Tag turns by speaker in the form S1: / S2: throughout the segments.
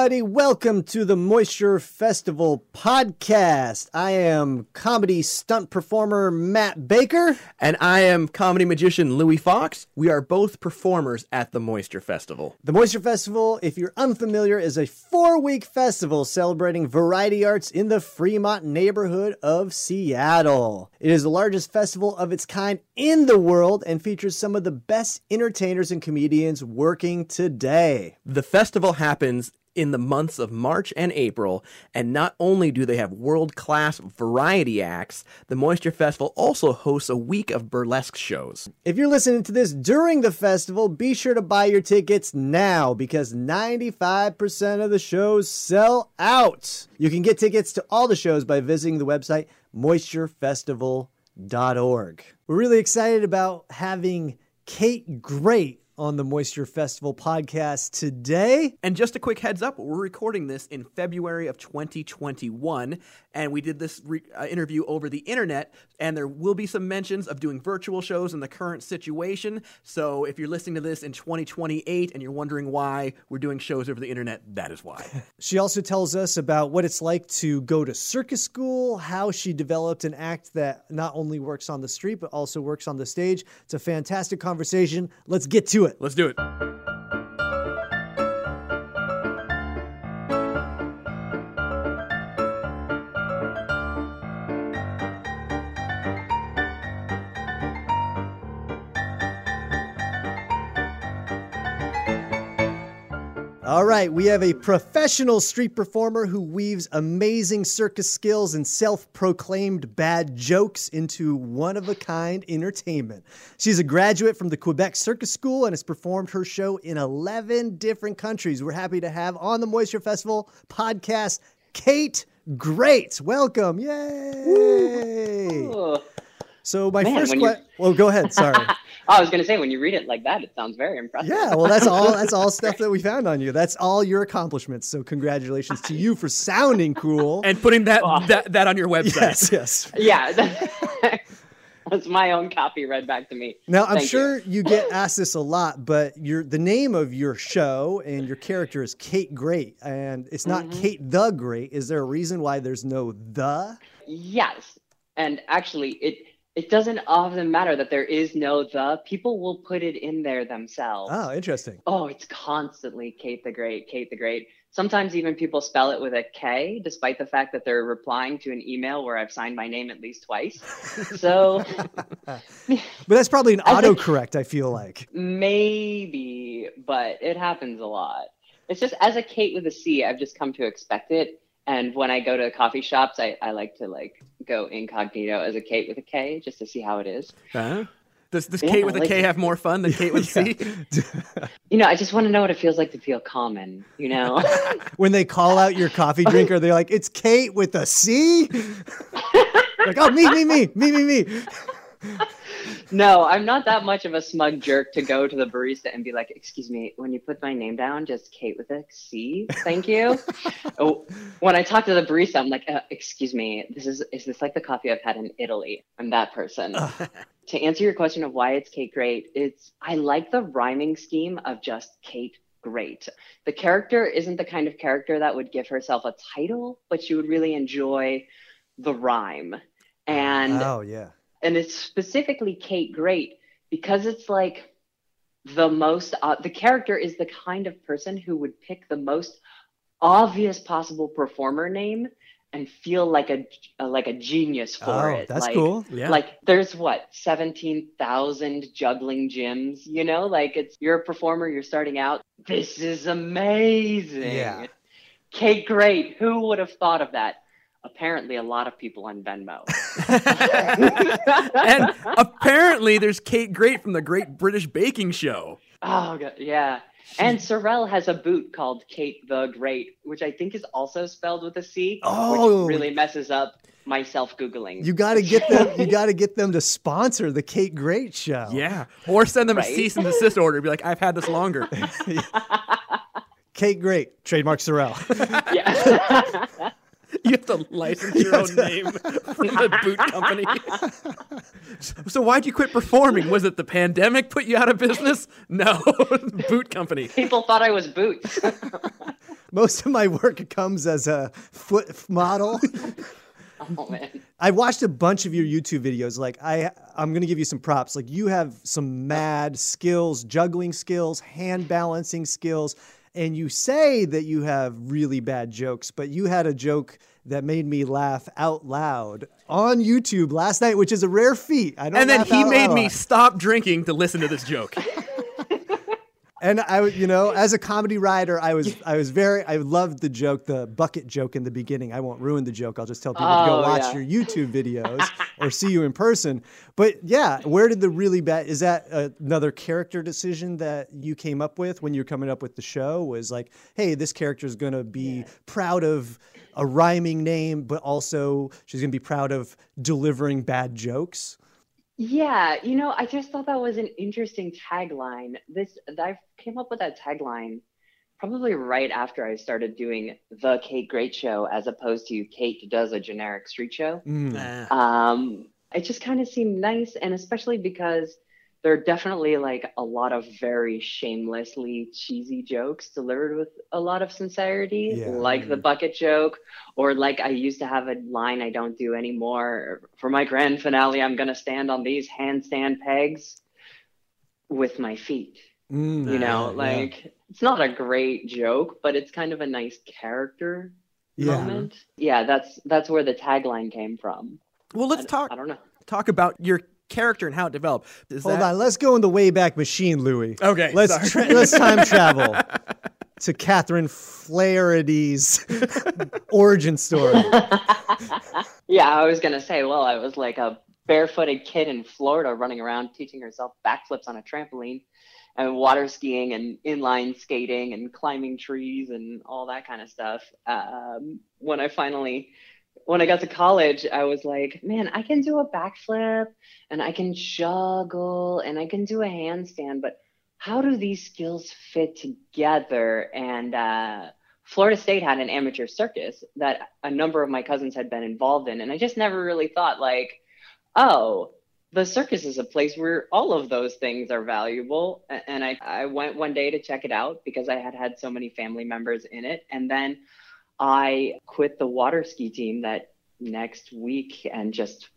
S1: Everybody. Welcome to the Moisture Festival podcast. I am comedy stunt performer Matt Baker.
S2: And I am comedy magician Louis Fox. We are both performers at the Moisture Festival.
S1: The Moisture Festival, if you're unfamiliar, is a four week festival celebrating variety arts in the Fremont neighborhood of Seattle. It is the largest festival of its kind in the world and features some of the best entertainers and comedians working today.
S2: The festival happens in the months of March and April, and not only do they have world class variety acts, the Moisture Festival also hosts a week of burlesque shows.
S1: If you're listening to this during the festival, be sure to buy your tickets now because 95% of the shows sell out. You can get tickets to all the shows by visiting the website moisturefestival.org. We're really excited about having Cate Great on the Moisture Festival podcast today.
S2: And just a quick heads up, we're recording this in February of 2021, and we did this re- uh, interview over the internet, and there will be some mentions of doing virtual shows in the current situation. So if you're listening to this in 2028 and you're wondering why we're doing shows over the internet, that is why.
S1: She also tells us about what it's like to go to circus school, how she developed an act that not only works on the street, but also works on the stage. It's a fantastic conversation. Let's get to it.
S2: Let's do it.
S1: All right, we have a professional street performer who weaves amazing circus skills and self proclaimed bad jokes into one of a kind entertainment. She's a graduate from the Quebec Circus School and has performed her show in 11 different countries. We're happy to have on the Moisture Festival podcast Cate Great. Welcome. Yay. So, my
S3: Man,
S1: first question. Well, go ahead. Sorry.
S3: I was gonna say when you read it like that, it sounds very impressive.
S1: Yeah, well, that's all. That's all stuff that we found on you. That's all your accomplishments. So, congratulations to you for sounding cool.
S2: And putting that, that, that on your website.
S1: yes, yes.
S3: yeah. That's my own copy read back to me.
S1: Now, I'm
S3: Thank
S1: sure you. get asked this a lot, but your the name of your show and your character is Cate Great, and it's not
S3: Mm-hmm.
S1: Kate the Great. Is there a reason why there's no the?
S3: Yes, and actually, it it doesn't often matter that there is no the. People will put it in there themselves.
S1: Oh, interesting.
S3: Oh, it's constantly Kate the Great, Kate the Great. Sometimes even people spell it with a K, despite the fact that they're replying to an email where I've signed my name at least twice. so
S1: But that's probably an
S3: I
S1: autocorrect. I feel like.
S3: Maybe, but it happens a lot. It's just as a Cate with a C, I've just come to expect it. And when I go to coffee shops, I, I like to like go incognito as a Kate with a K just to see how it is.
S2: Huh? Does, does
S3: Yeah,
S2: Kate with a
S3: like-
S2: K have more fun than Cate with a C?
S3: You know, I just want to know what it feels like to feel common, you know?
S1: when they call out your coffee drinker, they're like, "It's Cate with a C." like, oh, me, me, me, me, me, me.
S3: No, I'm not that much of a smug jerk to go to the barista and be like, excuse me, when you put my name down, just Cate with a C, thank you. oh, when I talk to the barista, I'm like, uh, excuse me, this is, is this like the coffee I've had in Italy? I'm that person. to answer your question of why it's Cate Great, it's, I like the rhyming scheme of just Cate Great. The character isn't the kind of character that would give herself a title, but she would really enjoy the rhyme. And
S1: Oh yeah.
S3: And it's specifically Cate Great because it's like the most uh, the character is the kind of person who would pick the most obvious possible performer name and feel like a, a like a genius for
S1: Oh,
S3: it.
S1: that's
S3: like,
S1: cool.
S2: Yeah.
S3: Like there's what seventeen thousand juggling gyms. You know, like it's you're a performer. You're starting out. This is amazing.
S1: Yeah.
S3: Cate Great. Who would have thought of that? Apparently, a lot of people on Venmo.
S2: and apparently there's Kate Great from the Great British Baking Show.
S3: Oh, God, yeah. And Sorel has a boot called Kate the Great, which I think is also spelled with a C,
S1: Oh.
S3: which really messes up myself googling.
S1: You got to get them. You got to get them to sponsor the Cate Great show.
S2: Yeah. Or send them a cease and desist order. And be like, I've had this longer.
S1: Cate Great, trademark Sorel.
S3: yeah.
S2: You have to license your own name from the boot company. so why'd you quit performing? Was it the pandemic put you out of business? No, boot company.
S3: People thought I was Boots.
S1: Most of my work comes as a foot model.
S3: oh man.
S1: I watched a bunch of your YouTube videos. Like I, I'm gonna give you some props. Like you have some mad skills, juggling skills, hand balancing skills, and you say that you have really bad jokes. But you had a joke that made me laugh out loud on YouTube last night, which is a rare feat. I don't.
S2: And then he made me stop drinking to listen to this joke.
S1: And I, you know, as a comedy writer, I was, I was very, I loved the joke, the bucket joke in the beginning. I won't ruin the joke. I'll just tell people to go
S3: Oh,
S1: watch
S3: yeah.
S1: your YouTube videos or see you in person. But yeah, where did the really bad? Is that another character decision that you came up with when you're coming up with the show? Was like, hey, this character is going to be proud of a rhyming name, but also she's going to be proud of delivering bad jokes.
S3: Yeah, you know, I just thought that was an interesting tagline. This I came up with that tagline probably right after I started doing the Kate Great show as opposed to Kate does a generic street show.
S1: Mm.
S3: Um, it just kind of seemed nice, and especially because there are definitely like a lot of very shamelessly cheesy jokes delivered with a lot of sincerity,
S1: Yeah.
S3: like the bucket joke, or like I used to have a line I don't do anymore. For my grand finale, I'm gonna stand on these handstand pegs with my feet.
S1: Mm,
S3: You know,
S1: yeah,
S3: like it's not a great joke, but it's kind of a nice character
S1: yeah.
S3: moment. Yeah, that's that's where the tagline came from.
S2: Well, let's
S3: I-
S2: talk
S3: I don't know.
S2: talk about your character and how it developed. Is
S1: Hold
S2: that-
S1: on, let's go in the Wayback Machine, Louis.
S2: Okay,
S1: let's tra- let's time travel to Catherine Flaherty's origin story.
S3: Yeah, I was gonna say, well, I was like a barefooted kid in Florida running around teaching herself backflips on a trampoline and water skiing and inline skating and climbing trees and all that kind of stuff. Um, when I finally when I got to college, I was like, man, I can do a backflip and I can juggle and I can do a handstand, but how do these skills fit together? And uh, Florida State had an amateur circus that a number of my cousins had been involved in. And I just never really thought, like, oh, the circus is a place where all of those things are valuable. And I, I went one day to check it out because I had had so many family members in it. And then I quit the water ski team that next week and just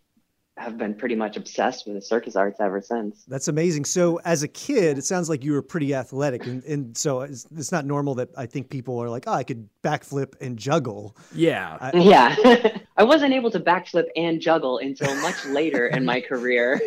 S3: have been pretty much obsessed with the circus arts ever since.
S1: That's amazing. So, as a kid, it sounds like you were pretty athletic, and, and so it's, it's not normal that I think people are like, "Oh, I could backflip and juggle."
S2: yeah.
S1: I-
S3: Yeah. I wasn't able to backflip and juggle until much later in my career.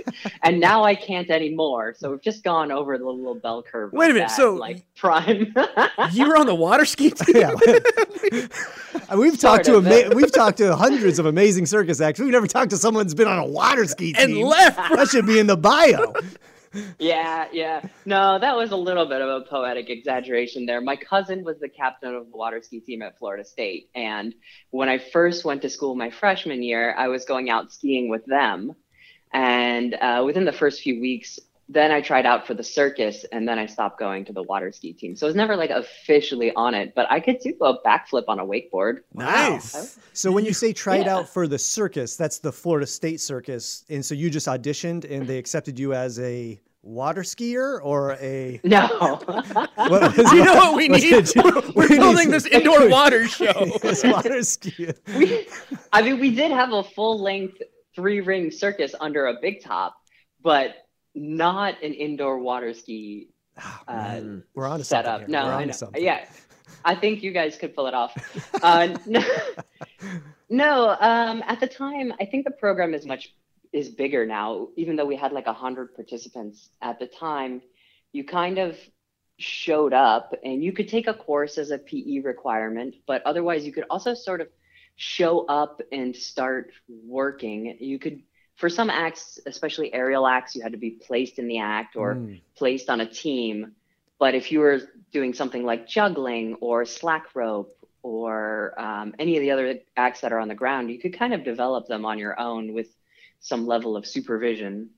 S3: And now I can't anymore. So we've just gone over the little bell curve.
S2: Wait a minute,
S3: that,
S2: so-
S3: like prime.
S2: you were on the water ski team.
S1: yeah, we've talked to ama- we've talked to hundreds of amazing circus acts. We've never talked to someone who's been on a water ski
S2: And
S1: team.
S2: left.
S1: That should be in the bio.
S3: yeah, yeah. No, that was a little bit of a poetic exaggeration there. My cousin was the captain of the water ski team at Florida State. And when I first went to school my freshman year, I was going out skiing with them. And uh, within the first few weeks, then I tried out for the circus and then I stopped going to the water ski team. So I was never like officially on it, but I could do a backflip on a wakeboard.
S2: Nice.
S1: So when you say tried
S3: Yeah.
S1: out for the circus, that's the Florida State Circus, and so you just auditioned and they accepted you as a water skier or a
S3: No.
S1: what was
S2: You know what we
S1: what
S2: need?
S1: did
S2: We're, we're building this indoor water show.
S1: Yes, water skier.
S3: we, I mean, we did have a full length three ring circus under a big top, but not an indoor water ski uh,
S1: We're on
S3: setup. No.
S1: We're
S3: I know.
S1: something.
S3: Yeah, I think you guys could pull it off. Uh, no, no um, at the time, I think the program is much is bigger now. Even though we had like a hundred participants at the time, you kind of showed up and you could take a course as a PE requirement, but otherwise you could also sort of show up and start working. You could, for some acts, especially aerial acts, you had to be placed in the act or
S1: Mm.
S3: placed on a team. But if you were doing something like juggling or slack rope or um, any of the other acts that are on the ground, you could kind of develop them on your own with some level of supervision.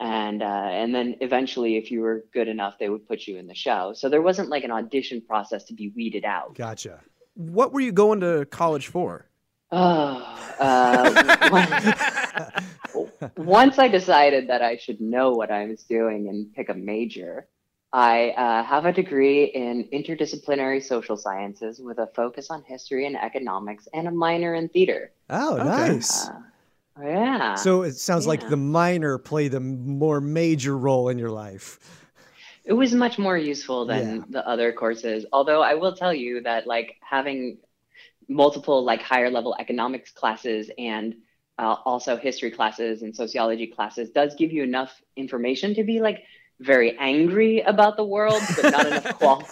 S3: And uh, and then eventually, if you were good enough, they would put you in the show. So there wasn't like an audition process to be weeded out.
S1: Gotcha.
S2: What were you going to college for?
S3: Oh, uh, once I decided that I should know what I was doing and pick a major, I uh, have a degree in interdisciplinary social sciences with a focus on history and economics and a minor in theater.
S1: Oh,
S2: Okay.
S1: nice.
S3: Uh, yeah.
S1: so it sounds like the minor played a more major role in your life.
S3: it was much more useful than
S1: Yeah.
S3: the other courses. Although I will tell you that like having multiple like higher level economics classes and uh, also history classes and sociology classes does give you enough information to be like very angry about the world, but not enough qual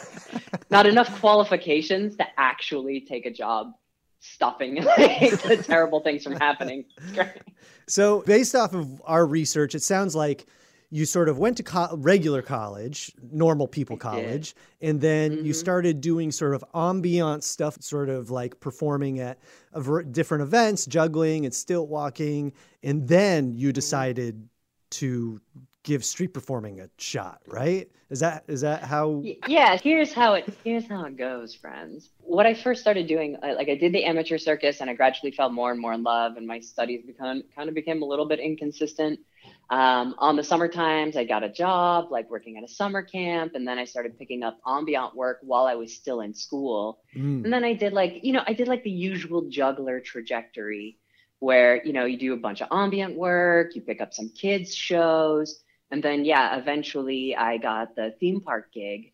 S3: not enough qualifications to actually take a job stopping like, the terrible things from happening.
S1: So, based off of our research, it sounds like you sort of went to co- regular college, normal people college, and then you
S3: Mhm.
S1: started doing sort of ambient stuff, sort of like performing at different events, juggling and stilt walking, and then you decided to give street performing a shot, right? Is that is that how?
S3: Yeah here's how it here's how it goes friends what i first started doing I, like i did the amateur circus and i gradually fell more and more in love and my studies become kind of became a little bit inconsistent um, on the summer times i got a job like working at a summer camp and then i started picking up ambient work while i was still in school
S1: Mm,
S3: and then I did like, you know, I did like the usual juggler trajectory where, you know, you do a bunch of ambient work, you pick up some kids' shows. And then, yeah, eventually I got the theme park gig,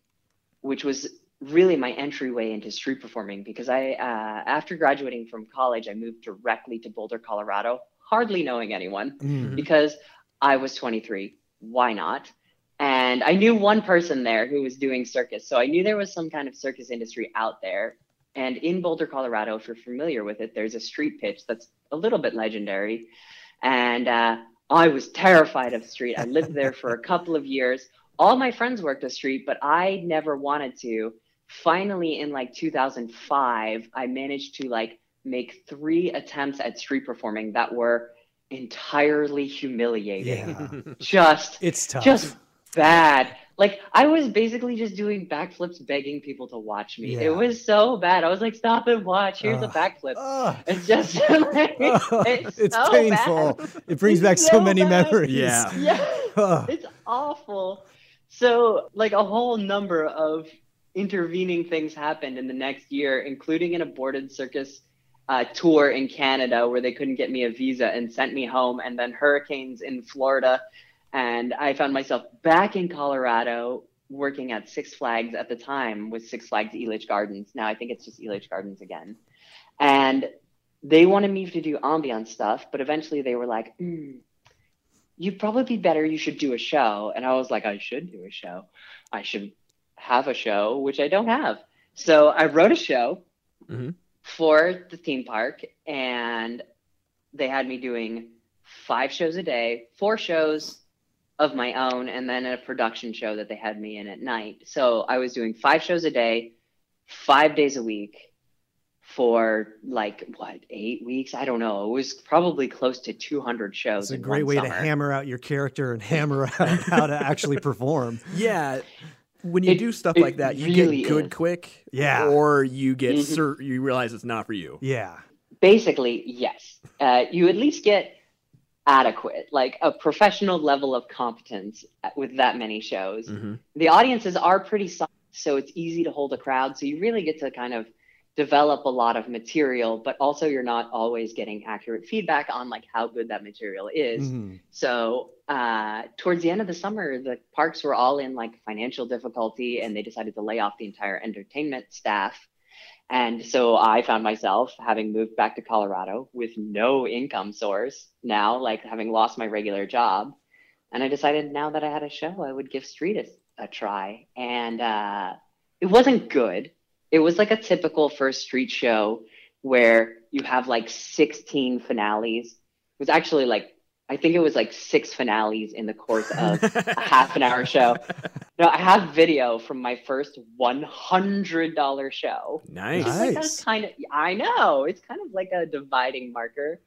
S3: which was really my entryway into street performing because I, uh, after graduating from college, I moved directly to Boulder, Colorado, hardly knowing anyone
S1: mm.
S3: because I was 23. Why not? And I knew one person there who was doing circus. So I knew there was some kind of circus industry out there. And in Boulder, Colorado, if you're familiar with it, there's a street pitch that's a little bit legendary. And uh, I was terrified of street. I lived there for a couple of years. All my friends worked the street, but I never wanted to. Finally, in like 2005, I managed to like make three attempts at street performing that were entirely humiliating.
S1: Yeah,
S3: Just
S1: it's tough.
S3: just bad. Like I was basically just doing backflips begging people to watch me.
S1: Yeah.
S3: It was so bad. I was like, stop and watch. Here's a backflip.
S1: Ugh.
S3: It's just like,
S1: Ugh,
S3: it's,
S1: it's
S3: so
S1: painful.
S3: bad.
S1: It brings
S3: It's
S1: back so
S3: so
S1: many
S3: bad.
S1: memories.
S2: Yeah.
S3: Yeah. It's awful. So, like, a whole number of intervening things happened in the next year, including an aborted circus uh, tour in Canada where they couldn't get me a visa and sent me home, and then hurricanes in Florida. And I found myself back in Colorado working at Six Flags at the time with Six Flags Elitch Gardens. Now I think it's just Elitch Gardens again. And they wanted me to do ambient stuff, but eventually they were like, mm, you'd probably be better. You should do a show. And I was like, I should do a show. I should have a show, which I don't have. So I wrote a show
S2: Mhm.
S3: for the theme park, and they had me doing five shows a day, four shows of my own, and then a production show that they had me in at night. So I was doing five shows a day, five days a week for like what eight weeks i don't know it was probably close to 200 shows
S1: It's a great
S3: one
S1: way to hammer out your character and hammer out how to actually perform.
S2: Yeah. When you
S3: It-
S2: do stuff like that, you
S3: really
S2: get good
S3: is.
S2: quick.
S1: Yeah.
S2: Or you get
S3: Mhm.
S2: cer- you realize it's not for you.
S1: Yeah.
S3: basically yes uh, you at least get adequate like a professional level of competence with that many shows
S2: hmm
S3: the audiences are pretty soft so it's easy to hold a crowd so you really get to kind of develop a lot of material but also you're not always getting accurate feedback on like how good that material is
S1: Mhm.
S3: so uh, towards the end of the summer, the parks were all in like financial difficulty, and they decided to lay off the entire entertainment staff. And so I found myself having moved back to Colorado with no income source now, like having lost my regular job. And I decided now that I had a show, I would give Street a, a try. And uh, it wasn't good. It was like a typical first Street show where you have like 16 finales. It was actually like I think it was like six finales in the course of a half an hour show. No, I have video from my first one hundred dollar show.
S2: Nice.
S3: It's like
S1: Nice.
S3: a kind of I know it's kind of like a dividing marker.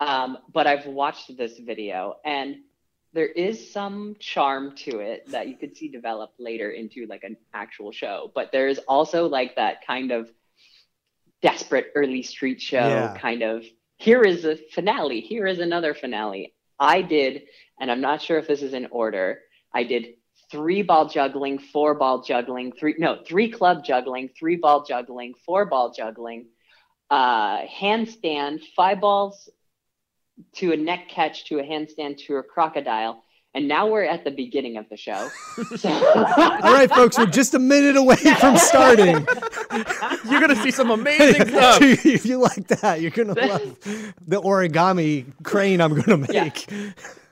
S3: Um, but I've watched this video and there is some charm to it that you could see develop later into like an actual show. But there is also like that kind of desperate early street show
S1: Yeah.
S3: kind of here is a finale, here is another finale. I did, and I'm not sure if this is in order. I did three ball juggling, four ball juggling, three no, three club juggling, three ball juggling, four ball juggling, uh, handstand, five balls to a neck catch, to a handstand, to a crocodile. And now we're at the beginning of the show. So-
S1: All right, folks, we're just a minute away from starting.
S2: You're gonna see some amazing stuff.
S1: if you like that, you're gonna love the origami crane I'm gonna
S3: Yeah.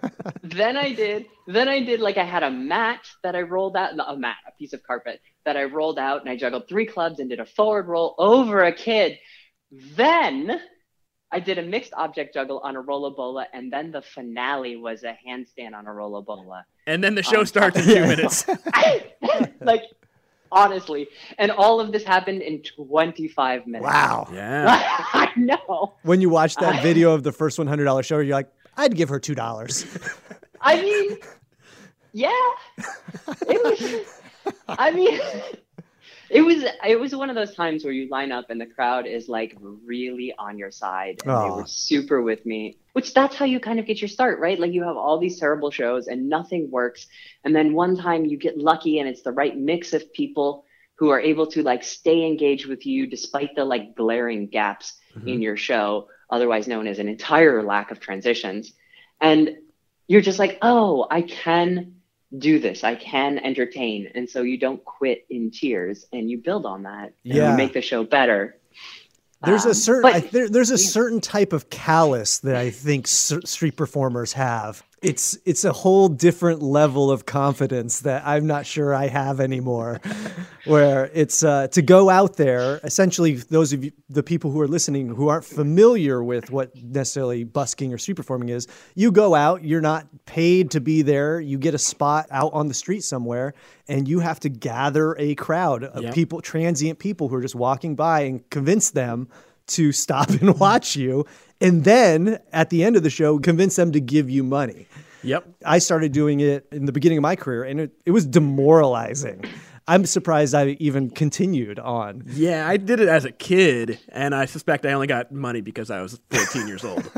S1: Make.
S3: then I did. Then I did like I had a mat that I rolled out, a mat, a piece of carpet that I rolled out, and I juggled three clubs and did a forward roll over a kid. Then I did a mixed object juggle on a rollabola, and then the finale was a handstand on a rollabola.
S2: And then the show
S3: Um,
S2: starts in two minutes.
S3: like honestly, and all of this happened in 25 minutes.
S1: Wow.
S2: Yeah.
S3: I know.
S1: When you watch that video of the first $100 show, you're like, I'd give her two dollars.
S3: I mean, yeah, it was. I mean, it was. It was one of those times where you line up and the crowd is like really on your side, and they were super with me. Which that's how you kind of get your start, right? Like you have all these terrible shows and nothing works, and then one time you get lucky and it's the right mix of people who are able to like stay engaged with you despite the like glaring gaps mm-hmm. in your show, otherwise known as an entire lack of transitions. And you're just like, oh, I can do this. I can entertain. And so you don't quit in tears and you build on that. And
S1: Yeah.
S3: you make the show better.
S1: There's a
S3: Um,
S1: certain
S3: but-
S1: I, there, there's a
S3: yeah.
S1: certain type of callus that I think s- street performers have. It's it's a whole different level of confidence that I'm not sure I have anymore. Where it's uh, to go out there, essentially, those of you, the people who are listening who aren't familiar with what necessarily busking or street performing is, you go out, you're not paid to be there, you get a spot out on the street somewhere, and you have to gather a crowd of
S2: Yep.
S1: people, transient people who are just walking by and convince them to stop and watch you. And then at the end of the show, convince them to give you money.
S2: Yep.
S1: I started doing it in the beginning of my career and it, it was demoralizing. I'm surprised I even continued on.
S2: Yeah, I did it as a kid, and I suspect I only got money because I was 14 years old.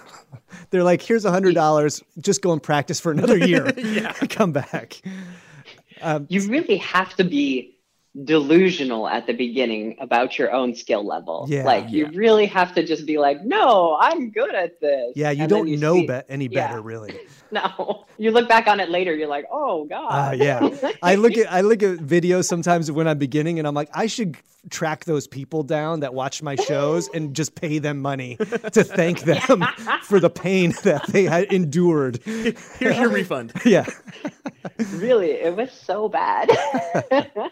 S1: They're like, here's a hundred dollars, just go and practice for another year.
S2: Yeah.
S1: Come back.
S3: You really have to be delusional at the beginning about your own skill level.
S1: Yeah.
S3: like you really have to just be like, no, I'm good at this.
S1: Yeah, you
S3: And
S1: don't know
S3: see-
S1: be- any
S3: yeah.
S1: better really.
S3: No, you look back on it later, you're like, oh god.
S1: Uh, yeah, I look at I look at videos sometimes when I'm beginning, and I'm like, I should track those people down that watch my shows and just pay them money to thank them for the pain that they had endured.
S2: Here's your refund.
S1: Yeah,
S3: really, it was so bad.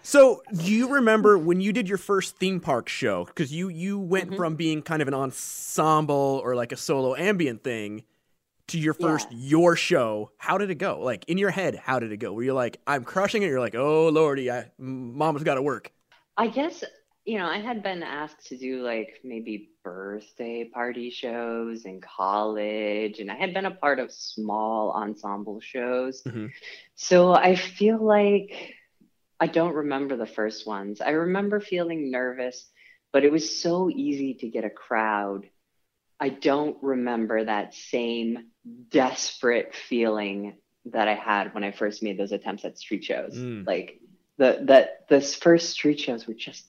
S2: So, do you remember when you did your first theme park show? Because you you went
S3: Mm-hmm.
S2: from being kind of an ensemble or like a solo ambient thing to your first
S3: Yeah.
S2: your show. How did it go? Like in your head, how did it go? Were you like, I'm crushing it? You're like, oh lordy, I, mama's got to work.
S3: I guess you know I had been asked to do like maybe birthday party shows in college, and I had been a part of small ensemble shows.
S2: Mhm.
S3: So I feel like I don't remember the first ones. I remember feeling nervous, but it was so easy to get a crowd. I don't remember that same desperate feeling that I had when I first made those attempts at street shows.
S2: Mm.
S3: Like the that those first street shows were just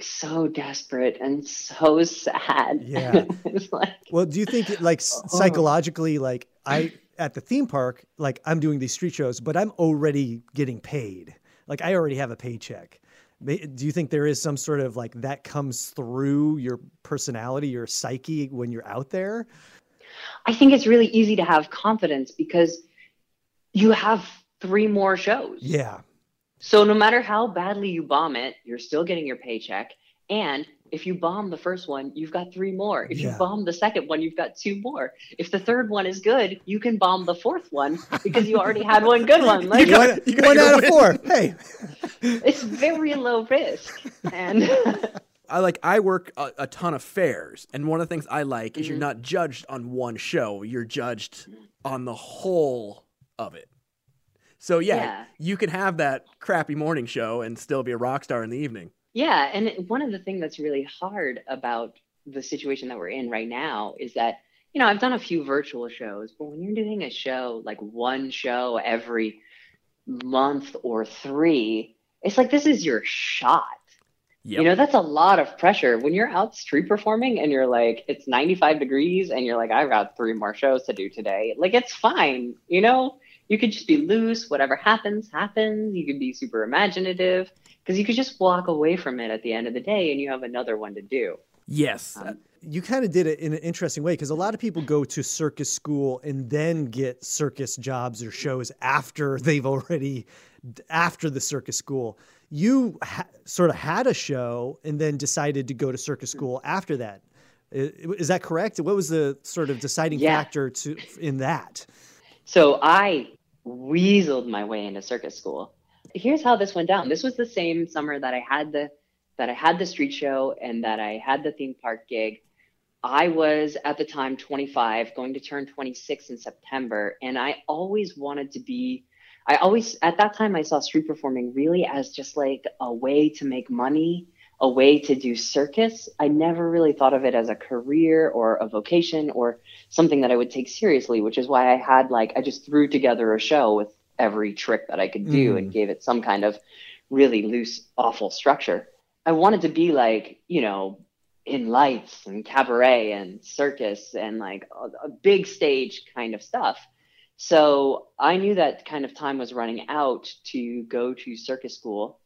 S3: so desperate and so sad.
S1: Yeah.
S3: it's like
S1: Well, do you think it, like s- uh-huh. psychologically, like I at the theme park, like I'm doing these street shows, but I'm already getting paid. Like I already have a paycheck. Do you think there is some sort of like that comes through your personality, your psyche when you're out there?
S3: I think it's really easy to have confidence because you have three more shows.
S1: Yeah.
S3: So no matter how badly you bomb it, you're still getting your paycheck. And if you bomb the first one, you've got three more. If
S1: Yeah.
S3: you bomb the second one, you've got two more. If the third one is good, you can bomb the fourth one because you already had one good one. Like
S1: one
S2: you got
S1: one
S2: your
S1: out of four. Hey,
S3: it's very low risk. And
S2: I like I work a, a ton of fairs, and one of the things I like is you're
S3: Mhm.
S2: not judged on one show; you're judged on the whole of it. So yeah,
S3: Yeah.
S2: you can have that crappy morning show and still be a rock star in the evening.
S3: Yeah, and one of the things that's really hard about the situation that we're in right now is that you know I've done a few virtual shows, but when you're doing a show like one show every month or three, it's like this is your shot.
S2: Yep.
S3: You know, that's a lot of pressure when you're out street performing and you're like, it's 95 degrees and you're like, I've got three more shows to do today. Like, it's fine. You know, you could just be loose. Whatever happens, happens. You could be super imaginative because you could just walk away from it at the end of the day and you have another one to do.
S2: yes,
S3: Um,
S1: you kind of did it in an interesting way because a lot of people go to circus school and then get circus jobs or shows after they've already after the circus school. You ha- sort of had a show and then decided to go to circus school after that is Is that correct? What was the sort of deciding
S3: Yeah.
S1: factor to in that?
S3: So I weaseled my way into circus school. Here's how this went down. This was the same summer that I had the that I had the street show and that I had the theme park gig. I was at the time 25, going to turn 26 in September, and I always wanted to be I always at that time I saw street performing really as just like a way to make money, a way to do circus. I never really thought of it as a career or a vocation or something that I would take seriously, which is why I had like I just threw together a show with every trick that I could do
S1: Mm.
S3: and gave it some kind of really loose, awful structure. I wanted to be like, you know, in lights and cabaret and circus and like a, a big stage kind of stuff. So I knew that kind of time was running out to go to circus school.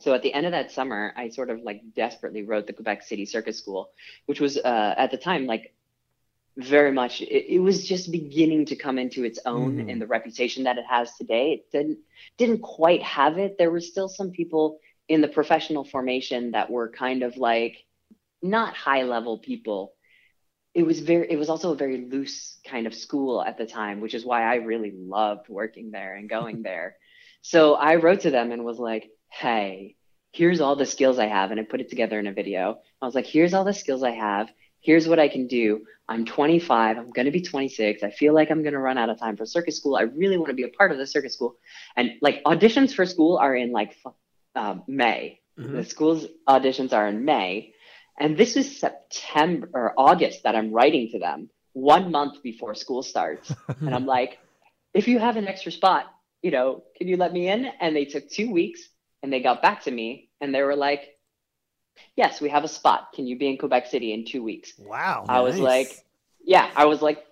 S3: So at the end of that summer, I sort of like desperately wrote the Quebec City Circus School, which was uh, at the time like very much it, it was just beginning to come into its own
S1: Mhm.
S3: in the reputation that it has today. It didn't didn't quite have it. There were still some people in the professional formation that were kind of like not high level people. It was very it was also a very loose kind of school at the time, which is why I really loved working there and going there. So I wrote to them and was like, "Hey, here's all the skills I have." And I put it together in a video. I was like, "Here's all the skills I have. Here's what I can do. I'm 25. I'm going to be 26. I feel like I'm going to run out of time for circus school. I really want to be a part of the circus school." And like auditions for school are in like uh, May.
S2: Mhm.
S3: The school's auditions are in May. And this is September or August that I'm writing to them one month before school starts. and I'm like, if you have an extra spot, you know, can you let me in? And they took two weeks and they got back to me and they were like, yes, we have a spot. Can you be in Quebec City in two weeks?
S1: Wow.
S3: I was like, yeah, I was like,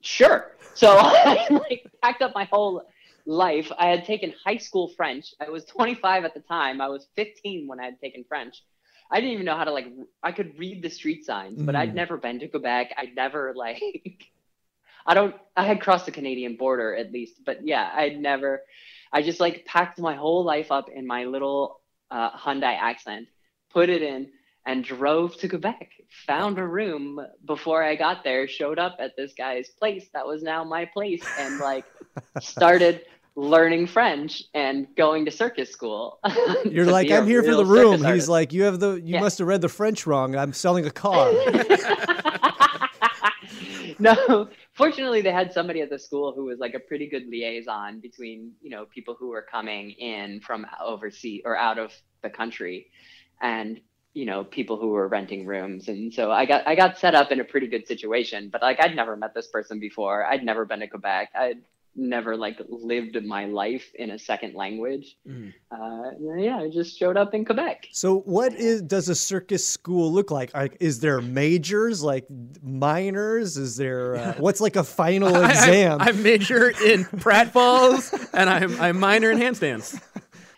S3: sure. So I like packed up my whole life. I had taken high school French. I was 25 at the time. I was 15 when I had taken French. I didn't even know how to like. I could read the street signs, but I'd
S1: Mm.
S3: never been to Quebec. I'd never like. I don't. I had crossed the Canadian border at least, but yeah, I'd never. I just like packed my whole life up in my little uh, Hyundai accent, put it in, and drove to Quebec. Found a room before I got there. Showed up at this guy's place that was now my place, and like started learning French and going to circus school.
S1: You're like, I'm here for the room. He's like, you have the, you
S3: Yeah.
S1: must have read the French wrong. I'm selling a car.
S3: no, fortunately, they had somebody at the school who was like a pretty good liaison between you know people who were coming in from overseas or out of the country, and you know people who were renting rooms. And so I got I got set up in a pretty good situation. But like I'd never met this person before. I'd never been to Quebec. I'd never like lived my life in a second language.
S2: Mhm.
S3: Uh, yeah, I just showed up in Quebec.
S1: So, what is does a circus school look like? Like, is there majors, like minors? Is there uh, what's like a final
S2: I- I-
S1: exam?
S2: I, major in pratfalls and I'm I minor in handstands.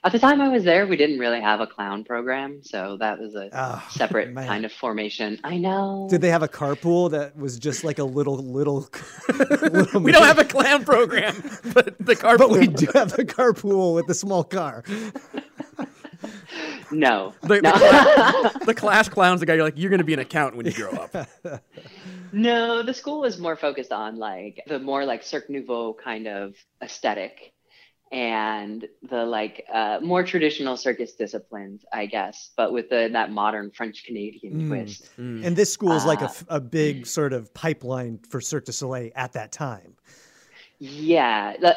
S3: At the time I was there, we didn't really have a clown program, so that was a
S1: Ah,
S3: separate
S1: man.
S3: kind of formation. I know.
S1: Did they have a carpool that was just like a little little? little
S2: We don't have a clown program, but the car.
S1: but we do have a carpool with a small car.
S3: No.
S2: The,
S3: no.
S2: the, class, the class clowns the guy. You're like, you're going to be an accountant when you grow up.
S3: no, the school was more focused on like the more like Cirque Nouveau kind of aesthetic and the like uh, more traditional circus disciplines, I guess, but with the, that modern French Canadian
S1: Mm.
S3: twist.
S2: Mm.
S1: And this school is like a,
S3: Uh,
S1: f- a big sort of pipeline for Cirque du Soleil at that time.
S3: Yeah, the,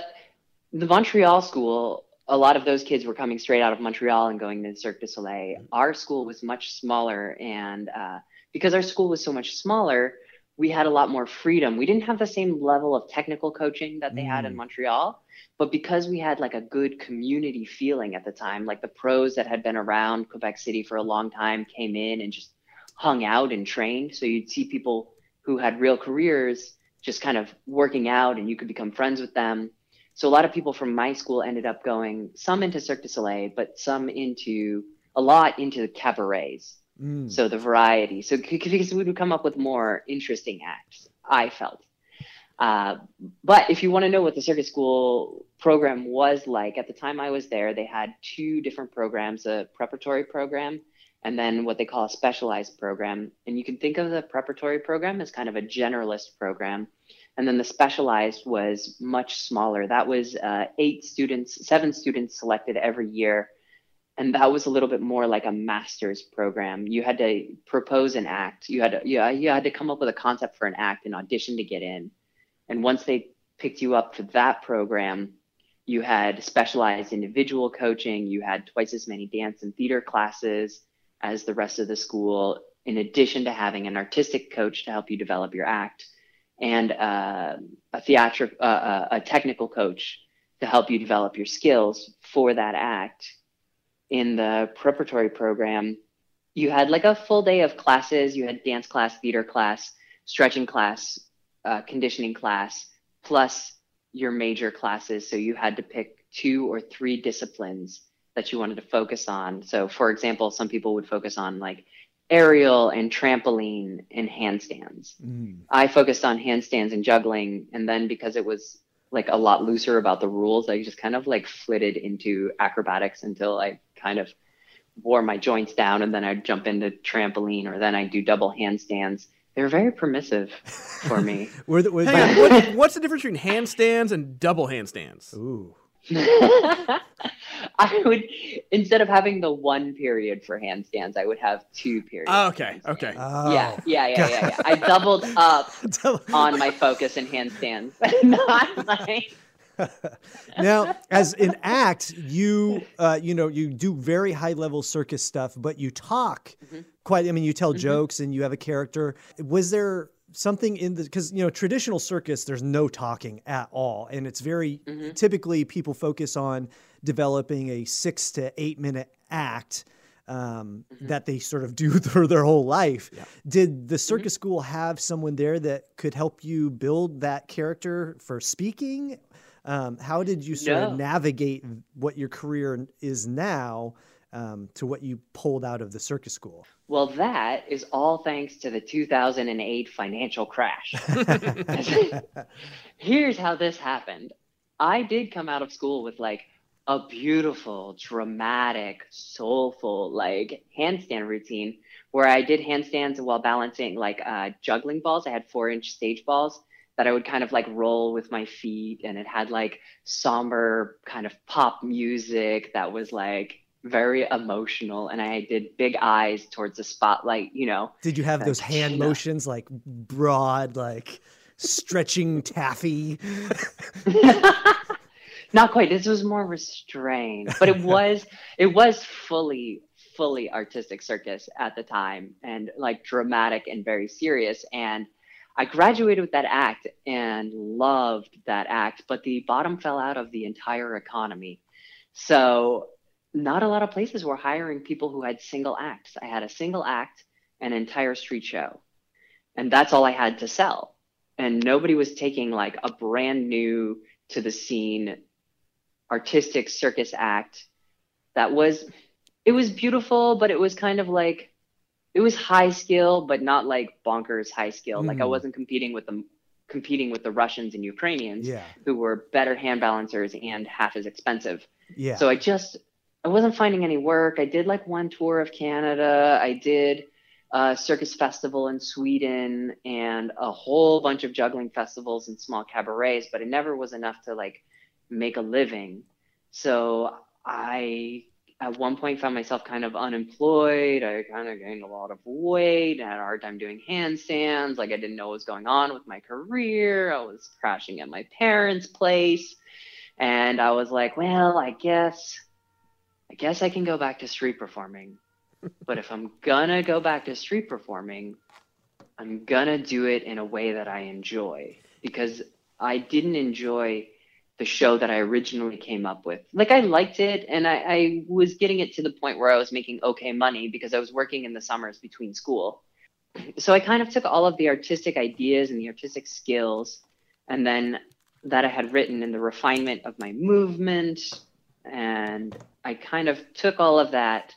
S3: the Montreal school, a lot of those kids were coming straight out of Montreal and going to Cirque du Soleil. Our school was much smaller, and uh, because our school was so much smaller, we had a lot more freedom. We didn't have the same level of technical coaching that they had in
S1: Mm.
S3: Montreal, but because we had like a good community feeling at the time, like the pros that had been around Quebec City for a long time came in and just hung out and trained. So you'd see people who had real careers just kind of working out and you could become friends with them. So a lot of people from my school ended up going some into Cirque du Soleil, but some into a lot into the cabarets.
S1: Mm.
S3: So the variety. So because we would come up with more interesting acts, I felt. Uh, but if you want to know what the circus school program was like, at the time I was there, they had two different programs: a preparatory program and then what they call a specialized program. And you can think of the preparatory program as kind of a generalist program, and then the specialized was much smaller. That was uh, eight students, seven students selected every year and that was a little bit more like a master's program. You had to propose an act. You had to, you, you had to come up with a concept for an act and audition to get in. And once they picked you up for that program, you had specialized individual coaching. You had twice as many dance and theater classes as the rest of the school, in addition to having an artistic coach to help you develop your act and uh, a theatric, uh, uh, a technical coach to help you develop your skills for that act in the preparatory program, you had like a full day of classes. You had dance class, theater class, stretching class, uh, conditioning class, plus your major classes. So you had to pick two or three disciplines that you wanted to focus on. So, for example, some people would focus on like aerial and trampoline and handstands.
S1: Mm.
S3: I focused on handstands and juggling, and then because it was like a lot looser about the rules, I just kind of like flitted into acrobatics until I kind of wore my joints down, and then I'd jump into trampoline, or then I'd do double handstands. They were very permissive for me.
S1: Were the, was
S2: Hang on, what, what's the difference between handstands and double handstands?
S1: Ooh.
S3: I would instead of having the one period for handstands, I would have two periods.
S2: Oh, okay, okay.
S1: Oh.
S3: Yeah, yeah, yeah, yeah, yeah. I doubled up on my focus in handstands, not like
S1: now, as an act, you uh, you know you do very high level circus stuff, but you talk
S3: Mhm.
S1: Quite. I mean, you tell
S3: Mhm.
S1: jokes and you have a character. Was there something in the because you know traditional circus there's no talking at all, and it's very
S3: Mhm.
S1: typically people focus on developing a six to eight minute act. Um,
S3: Mhm.
S1: That they sort of do through their whole life.
S2: Yeah.
S1: Did the circus school have someone there that could help you build that character for speaking? Um, how did you sort of navigate what your career is now um, to what you pulled out of the circus school?
S3: Well, that is all thanks to the 2008 financial crash. Here's how this happened. I did come out of school with like a beautiful, dramatic, soulful, like handstand routine where I did handstands while balancing like uh, juggling balls. I had four inch stage balls that I would kind of like roll with my feet, and it had like somber kind of pop music that was like very emotional. And I did big eyes towards the spotlight, you know.
S1: Did you have those hand motions like broad, like stretching taffy?
S3: Not quite. This was more restrained, but it was it was fully fully artistic circus at the time and like dramatic and very serious and I graduated with that act and loved that act, but the bottom fell out of the entire economy. So not a lot of places were hiring people who had single acts. I had a single act, an entire street show. And that's all I had to sell. And nobody was taking like a brand new to the scene artistic circus act that was it was beautiful but it was kind of like it was high skill but not like bonkers high skill like i
S1: Mm.
S3: wasn't competing with them competing with the russians and ukrainians
S1: Yeah,
S3: who were better hand balancers and half as expensive
S1: yeah.
S3: so i just I wasn't finding any work. I did like one tour of Canada. I did a circus festival in Sweden and a whole bunch of juggling festivals and small cabarets, but it never was enough to like make a living. So I at one point found myself kind of unemployed. I kind of gained a lot of weight. I had a hard time doing handstands. Like I didn't know what was going on with my career. I was crashing at my parents' place. And I was like, well, I guess I guess I can go back to street performing. but if I'm gonna go back to street performing, I'm gonna do it in a way that I enjoy because I didn't enjoy the show that I originally came up with. Like I liked it and I, I, was getting it to the point where I was making okay money because I was working in the summers between school. So I kind of took all of the artistic ideas and the artistic skills and then that I had written in the refinement of my movement and I kind of took all of that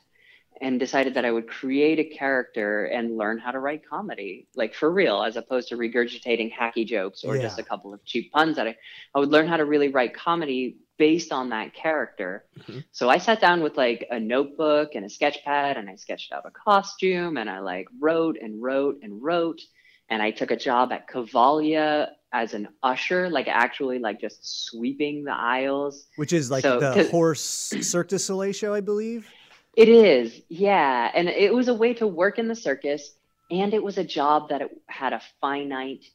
S3: and decided that I would create a character and learn how to write comedy, like for real, as opposed to regurgitating hacky jokes or
S1: Yeah.
S3: just a couple of cheap puns that I, I would learn how to really write comedy based on that character.
S2: Mhm.
S3: So I sat down with like a notebook and a sketch pad and I sketched out a costume and I like wrote and wrote and wrote. And I took a job at Cavalia as an usher, like actually like just sweeping the aisles
S1: Which is like
S3: So,
S1: the horse Cirque du Soleil show, I believe.
S3: It is, yeah. And it was a way to work in the circus, and it was a job that it had a finite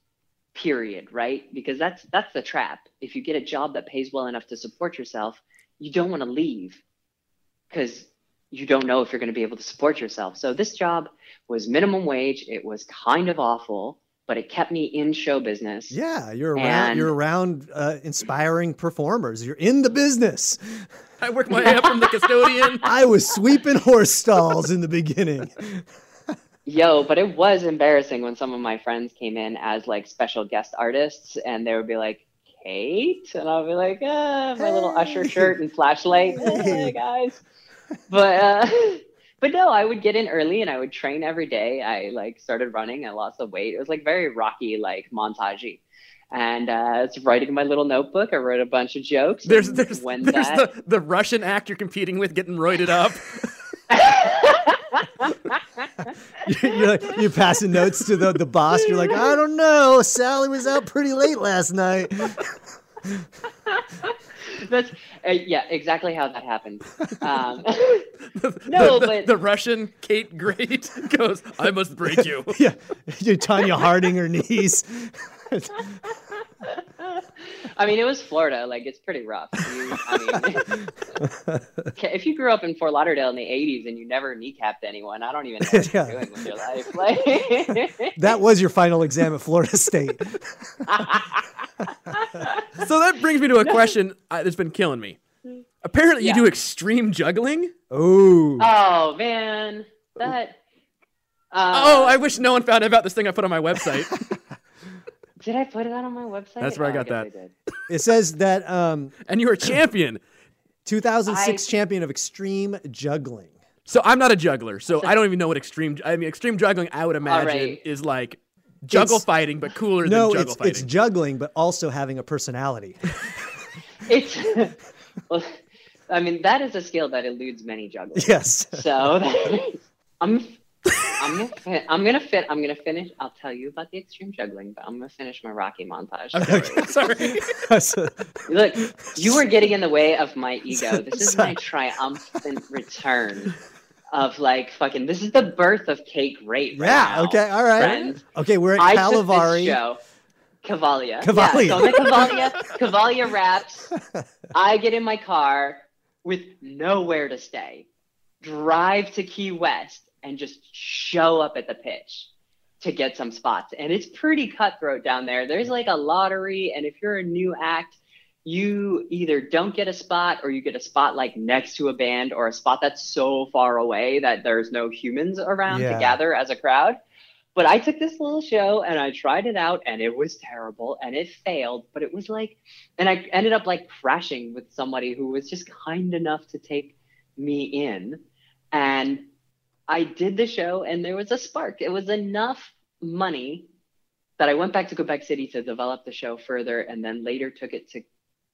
S3: period, right? Because that's that's the trap. If you get a job that pays well enough to support yourself, you don't want to leave because you don't know if you're going to be able to support yourself. So this job was minimum wage. It was kind of awful, but it kept me in show business.
S1: Yeah, you're around.
S3: And-
S1: you're around uh, inspiring performers. You're in the business.
S2: I worked my way up from the custodian.
S1: I was sweeping horse stalls in the beginning.
S3: Yo, but it was embarrassing when some of my friends came in as like special guest artists and they would be like, Cate? And I'll be like, ah, my little usher shirt and flashlight.
S1: Hey.
S3: Hey, guys. But uh but no, I would get in early and I would train every day. I like started running, I lost the weight. It was like very rocky, like montagey. And uh, I was writing in my little notebook. I wrote a bunch of jokes.
S2: There's
S3: and
S2: there's
S3: when
S2: there's
S3: that
S2: the, the Russian actor competing with getting roided up.
S1: you're, like, you're passing notes to the, the boss. You're like, I don't know. Sally was out pretty late last night.
S3: That's uh, yeah, exactly how that happened. Um,
S2: The-
S3: No,
S2: the,
S3: but-
S2: the Russian Cate Great goes, I must break you.
S1: Yeah, you're Tonya Harding her knees.
S3: I mean, it was Florida. Like, it's pretty rough. You, I mean, if you grew up in Fort Lauderdale in the '80s and you never kneacapped anyone, I don't even know what
S1: Yeah.
S3: you're doing with your life. Like,
S1: That was your final exam at Florida State.
S2: So that brings me to a question uh, that's been killing me. Apparently,
S3: Yeah.
S2: you do extreme juggling.
S1: Oh,
S3: oh man, that. Uh,
S2: oh, I wish no one found out about this thing I put on my website.
S3: Did I put that on my website?
S2: That's where I
S3: Oh,
S2: got
S3: guess
S2: that.
S3: I
S1: it says that um,
S2: and you're a champion.
S1: 2006
S3: I-
S1: champion of extreme juggling.
S2: So I'm not a juggler. So I don't even know what extreme. I mean, extreme juggling. I would imagine
S3: right.
S2: is like juggle
S1: It's-
S2: fighting, but cooler
S1: No,
S2: than juggle
S1: it's
S2: fighting.
S1: it's juggling, but also having a personality.
S3: It's. well, I mean, that is a skill that eludes many jugglers.
S1: yes.
S3: So I'm I'm gonna fin- I'm gonna fit I'm gonna finish I'll tell you about the extreme juggling, but I'm gonna finish my Rocky montage.
S2: Sorry.
S3: Look, you were getting in the way of my ego. This is my triumphant return of like fucking this is the birth of Cate Great right
S1: yeah.
S3: now,
S1: Okay. All right.
S3: friends.
S1: Okay. We're at
S3: I took this
S1: Calavari.
S3: show. Cavalia.
S1: Cavalia.
S3: Yeah, so I'm at Cavalia. Cavalia raps. I get in my car with nowhere to stay, drive to Key West, and just show up at the pitch to get some spots. And it's pretty cutthroat down there. There's like a lottery, and if you're a new act, you either don't get a spot or you get a spot like next to a band or a spot that's so far away that there's no humans around
S1: Yeah.
S3: to gather as a crowd. But I took this little show and I tried it out and it was terrible and it failed. But it was like, and I ended up like crashing with somebody who was just kind enough to take me in. And I did the show and there was a spark. It was enough money that I went back to Quebec City to develop the show further and then later took it to,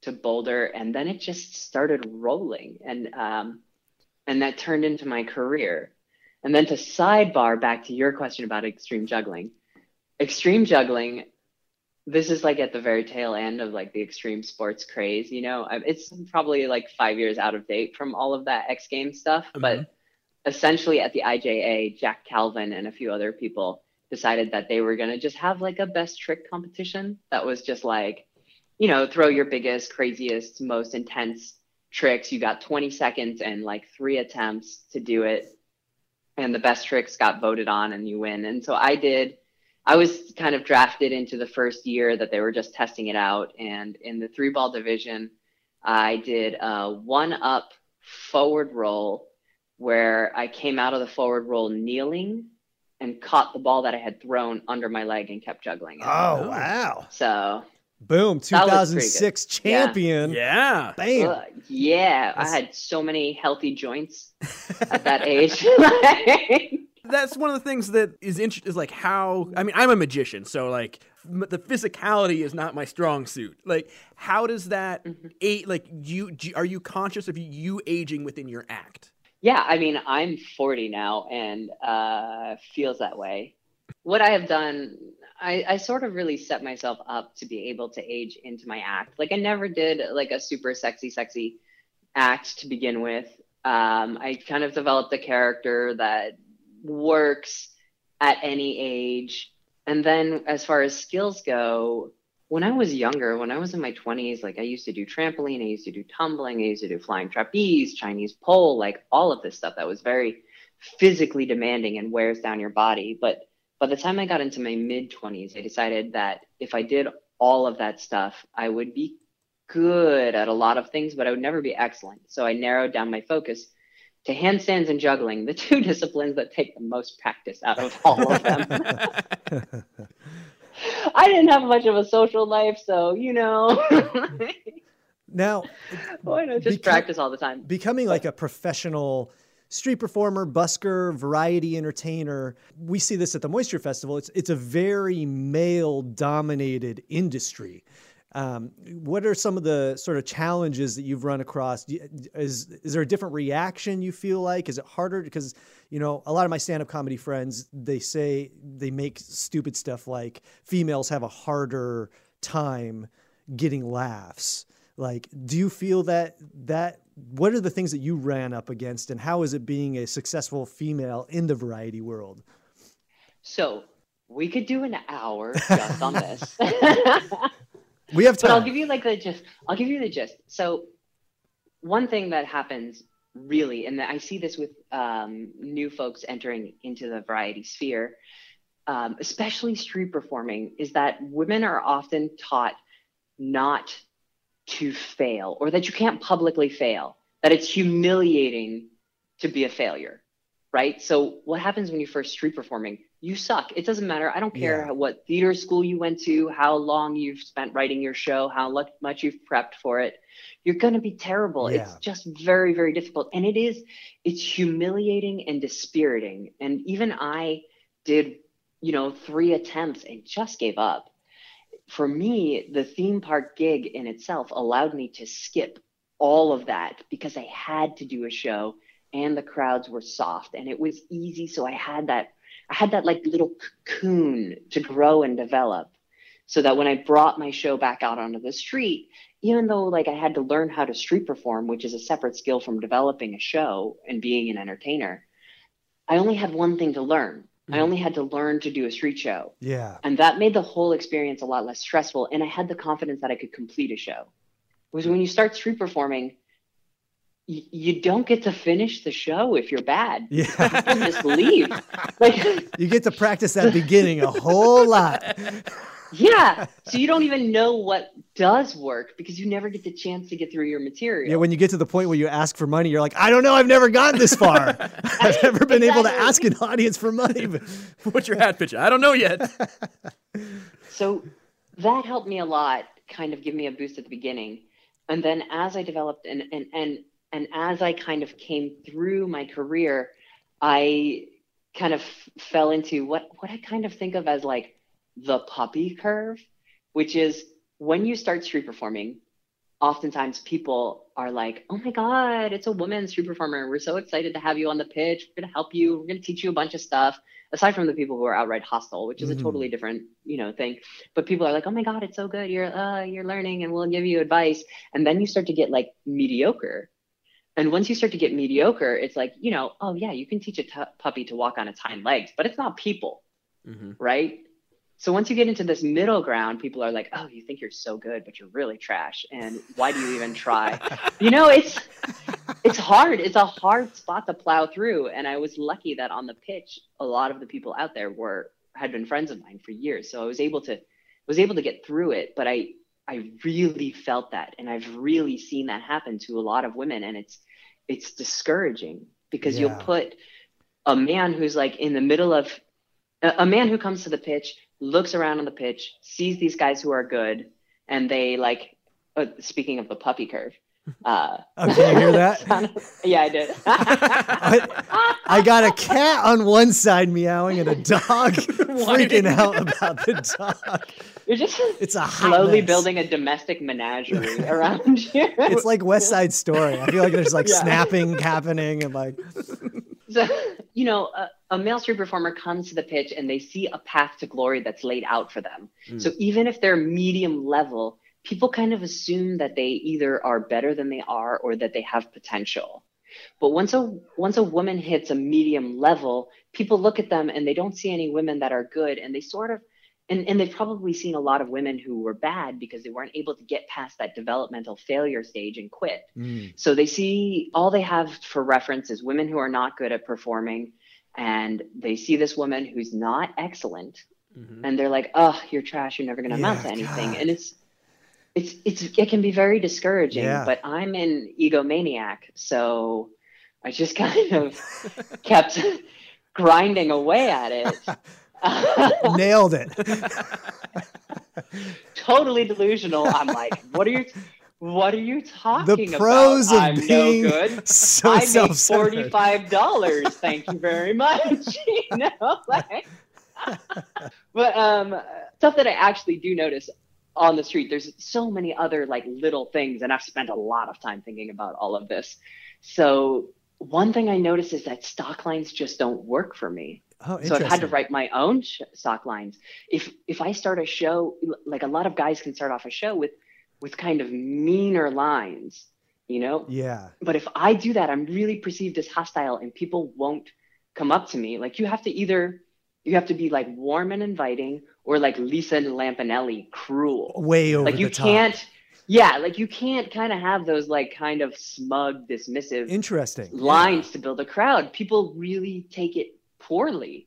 S3: to Boulder. And then it just started rolling. And um, and that turned into my career. And then to sidebar back to your question about extreme juggling, extreme juggling, this is like at the very tail end of like the extreme sports craze. You know, it's probably like five years out of date from all of that X Games stuff, mm-hmm. but essentially at the IJA, Jack Kalvan and a few other people decided that they were going to just have like a best trick competition that was just like, you know, throw your biggest, craziest, most intense tricks. You got 20 seconds and like three attempts to do it. And the best tricks got voted on and you win. And so I did, I was kind of drafted into the first year that they were just testing it out. And in the three ball division, I did a one up forward roll where I came out of the forward roll kneeling and caught the ball that I had thrown under my leg and kept juggling it.
S1: Oh, wow.
S3: So
S1: Boom, 2006 champion.
S2: Yeah.
S1: Bam.
S3: uh, yeah, I had so many healthy joints at that age.
S2: That's one of the things that is interesting is like how I mean I'm a magician, so like m- the physicality is not my strong suit. Like how does that
S3: Mm-hmm.
S2: a like you do, are you conscious of you aging within your act?
S3: Yeah, I mean, I'm 40 now and uh, feels that way. What I have done, I, I sort of really set myself up to be able to age into my act. Like I never did like a super sexy, sexy act to begin with. Um, I kind of developed a character that works at any age. And then as far as skills go, when I was younger, when I was in my 20s, like I used to do trampoline, I used to do tumbling, I used to do flying trapeze, Chinese pole, like all of this stuff that was very physically demanding and wears down your body. But by the time I got into my mid 20s, I decided that if I did all of that stuff, I would be good at a lot of things, but I would never be excellent. So I narrowed down my focus to handstands and juggling, the two disciplines that take the most practice out of all of them. I didn't have much of a social life, so you know.
S1: now,
S3: why not just
S1: Become-
S3: practice all the time?
S1: becoming like a professional street performer, busker, variety entertainer. We see this at the Moisture Festival. It's it's a very male dominated industry. Um, what are some of the sort of challenges that you've run across? Is is there a different reaction you feel like? Is it harder because you know a lot of my stand up comedy friends they say they make stupid stuff like females have a harder time getting laughs. Like, do you feel that that what are the things that you ran up against, and how is it being a successful female in the variety world?
S3: So we could do an hour just on this.
S1: We have
S3: but I'll give you like the gist. I'll give you the gist. So one thing that happens really, and I see this with um, new folks entering into the variety sphere, um, especially street performing, is that women are often taught not to fail or that you can't publicly fail, that it's humiliating to be a failure, right? So what happens when you first street performing? You suck. It doesn't matter. I don't care
S1: Yeah.
S3: what theater school you went to, how long you've spent writing your show, how much you've prepped for it. You're going to be terrible. It's just very, very difficult. And it is, it's humiliating and dispiriting. And even I did, you know, three attempts and just gave up. For me, the theme park gig in itself allowed me to skip all of that because I had to do a show and the crowds were soft and it was easy. So I had that, I had that like little cocoon to grow and develop so that when I brought my show back out onto the street, even though like I had to learn how to street perform, which is a separate skill from developing a show and being an entertainer, I only had one thing to learn. I mm-hmm. only had to learn to do a street show.
S1: yeah.
S3: And that made the whole experience a lot less stressful. And I had the confidence that I could complete a show. Because when you start street performing, you don't get to finish the show if you're bad. You
S1: Yeah.
S3: can just leave. Like,
S1: you get to practice that beginning a whole lot.
S3: yeah. So you don't even know what does work because you never get the chance to get through your material.
S1: Yeah, when you get to the point where you ask for money, you're like, I don't know, I've never gotten this far. I've never been able to ask an audience for money. But
S2: What's your hat picture? I don't know yet.
S3: So that helped me a lot, kind of give me a boost at the beginning. And then as I developed and and and and as I kind of came through my career, I kind of fell into what what I kind of think of as like the puppy curve, which is when you start street performing, oftentimes people are like, "Oh my god, it's a woman street performer. We're so excited to have you on the pitch. We're gonna help you. We're gonna teach you a bunch of stuff." Aside from the people who are outright hostile, which is
S1: Mhm.
S3: a totally different, you know, thing. But people are like, "Oh my god, it's so good. You're uh, you're learning, and we'll give you advice." And then you start to get like mediocre. And once you start to get mediocre, it's like, you know, oh yeah, you can teach a t- puppy to walk on its hind legs, but it's not people
S2: Mhm.
S3: right? So once you get into this middle ground, people are like, "Oh, you think you're so good, but you're really trash." And why do you even try? you know, it's it's hard. It's a hard spot to plow through. And I was lucky that on the pitch, a lot of the people out there were had been friends of mine for years, so I was able to was able to get through it. But I I really felt that, and I've really seen that happen to a lot of women, and it's it's discouraging because
S1: Yeah.
S3: you'll put a man who's like in the middle of a, man who comes to the pitch looks around on the pitch sees these guys who are good and they like uh, speaking of the puppy curve uh
S1: Oh, can you hear that?
S3: yeah i did
S1: I got a cat on one side meowing and a dog freaking out about the dog.
S3: you're just
S1: It's a
S3: slowly
S1: mess.
S3: building a domestic menagerie around you
S1: It's like West Side Story. I feel like there's like
S3: Yeah.
S1: snapping happening and like
S3: so you know a, a male street performer comes to the pitch and they see a path to glory that's laid out for them
S2: Mm.
S3: so even if they're medium level people kind of assume that they either are better than they are or that they have potential but once a once a woman hits a medium level people look at them and they don't see any women that are good and they sort of and, and they've probably seen a lot of women who were bad because they weren't able to get past that developmental failure stage and quit
S1: mm,
S3: so they see all they have for reference is women who are not good at performing, and they see this woman who's not excellent,
S2: Mhm.
S3: and they're like, "Oh, you're trash. You're never going to amount to anything."
S1: God.
S3: And it's it's it's it can be very discouraging.
S1: Yeah.
S3: But I'm an egomaniac, so I just kind of kept grinding away at it.
S1: nailed it.
S3: totally delusional. I'm like, what are you? What are you talking
S1: The pros
S3: about?
S1: of
S3: I'm
S1: being
S3: no good.
S1: so
S3: I make forty-five dollars. Thank you very much. you know, like, but um, stuff that I actually do notice on the street. There's so many other like little things, and I've spent a lot of time thinking about all of this. So one thing I notice is that stock lines just don't work for me
S1: Oh,
S3: so I've had to write my own sh- stock lines. If if I start a show, like a lot of guys can start off a show with with kind of meaner lines, you know.
S1: Yeah.
S3: But if I do that, I'm really perceived as hostile, and people won't come up to me. Like you have to either you have to be like warm and inviting, or like Lisa Lampanelli, cruel.
S1: Way over
S3: like you can't. Yeah, like you can't kind of have those like kind of smug, dismissive
S1: Interesting.
S3: lines to build a crowd. People really take it poorly.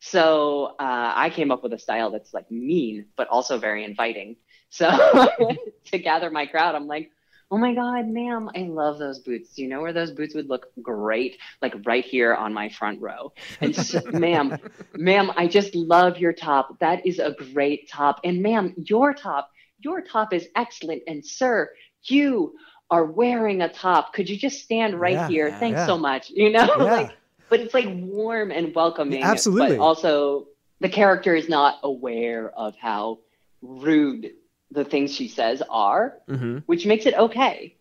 S3: So uh, I came up with a style that's like mean, but also very inviting. So to gather my crowd, I'm like, oh my God, ma'am, I love those boots. Do you know where those boots would look great? Like right here on my front row. And so, ma'am, ma'am, I just love your top. That is a great top. And ma'am, your top, your top is excellent. And sir, you are wearing a top. Could you just stand right
S1: Yeah,
S3: here? Thanks
S1: yeah.
S3: so much. You know,
S1: Yeah.
S3: like, but it's like warm and welcoming.
S1: Absolutely.
S3: But also, the character is not aware of how rude the things she says are,
S2: Mm-hmm.
S3: which makes it okay.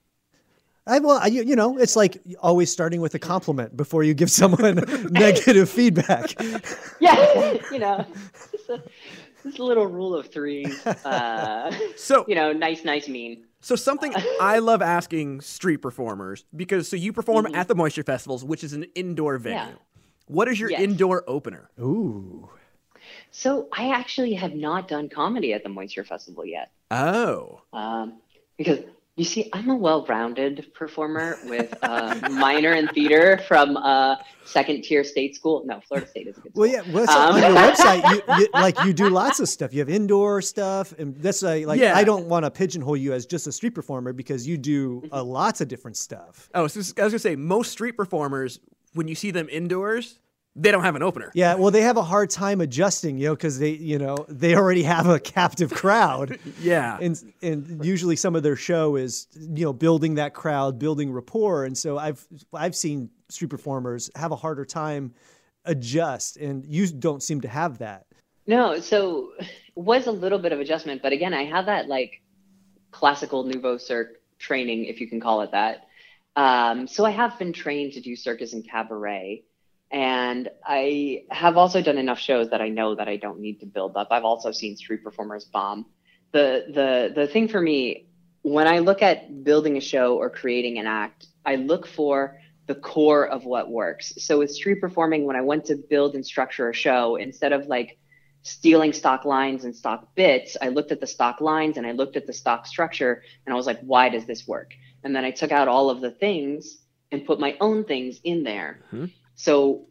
S1: I well, I, you you know, it's like always starting with a compliment before you give someone negative feedback.
S3: Yeah, you know, just a, just a little rule of threes. Uh,
S2: So,
S3: you know, nice, nice, mean.
S2: so something I love asking street performers because so you perform
S3: Mhm.
S2: at the Moisture Festivals, which is an indoor venue.
S3: Yeah.
S2: What is your
S3: Yes.
S2: indoor opener?
S1: Ooh.
S3: So I actually have not done comedy at the Moisture Festival yet.
S2: Oh,
S3: Um, because you see, I'm a well-rounded performer with a minor in theater from a second-tier state school. No, Florida State is a good school.
S1: Well, yeah. What's
S3: Um,
S1: on your website? You, you, like you do lots of stuff. You have indoor stuff, and that's a, like
S2: Yeah.
S1: I don't want to pigeonhole you as just a street performer because you do uh, lots of different stuff.
S2: oh. So I was gonna say most street performers, when you see them indoors, they don't have an opener.
S1: Yeah, well, they have a hard time adjusting, you know, because they, you know, they already have a captive crowd,
S2: Yeah.
S1: and and usually some of their show is, you know, building that crowd, building rapport, and so I've I've seen street performers have a harder time adjust, and you don't seem to have that.
S3: No, so it was a little bit of adjustment, but again, I have that like classical nouveau cirque training, if you can call it that. Um, so I have been trained to do circus and cabaret. And I have also done enough shows that I know that I don't need to build up. I've also seen street performers bomb. The the the thing for me, when I look at building a show or creating an act, I look for the core of what works. So with street performing, when I went to build and structure a show, instead of like stealing stock lines and stock bits, I looked at the stock lines and I looked at the stock structure and I was like, why does this work? And then I took out all of the things and put my own things in there.
S2: Mhm.
S3: So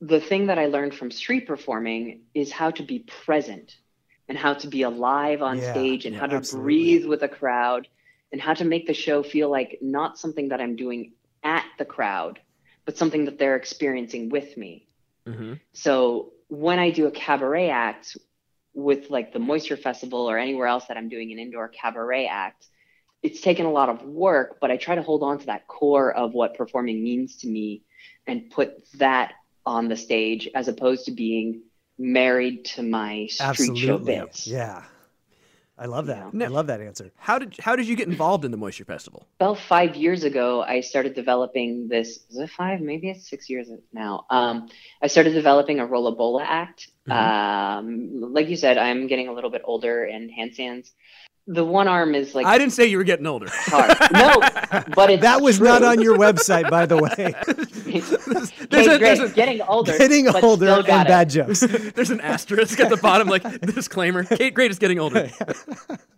S3: the thing that I learned from street performing is how to be present and how to be alive on
S1: Yeah,
S3: stage and
S1: yeah,
S3: how to
S1: absolutely.
S3: breathe with a crowd and how to make the show feel like not something that I'm doing at the crowd, but something that they're experiencing with me.
S2: Mm-hmm.
S3: So when I do a cabaret act with like the Moisture Festival or anywhere else that I'm doing an indoor cabaret act, it's taken a lot of work, but I try to hold on to that core of what performing means to me and put that on the stage as opposed to being married to my street show
S1: Absolutely.
S3: bits.
S1: Yeah. I love that.
S3: Yeah.
S1: I love that answer.
S2: How did how did you get involved in the Moisture Festival?
S3: about five years ago, I started developing this. Is it five? Maybe it's six years now. Um, I started developing a Rollabola act. Um, like you said, I'm getting a little bit older and handstands. The one arm is like
S2: I didn't say you were getting older.
S3: hard. No, but it's
S1: That was
S3: true.
S1: not on your website, by the way.
S2: there's,
S3: Okay,
S2: a,
S3: great.
S2: there's, a,
S3: Getting older.
S1: Getting
S3: but
S1: older
S3: still
S1: and
S3: it.
S1: bad jokes.
S2: there's an asterisk at the bottom, like disclaimer. Cate Great is getting older.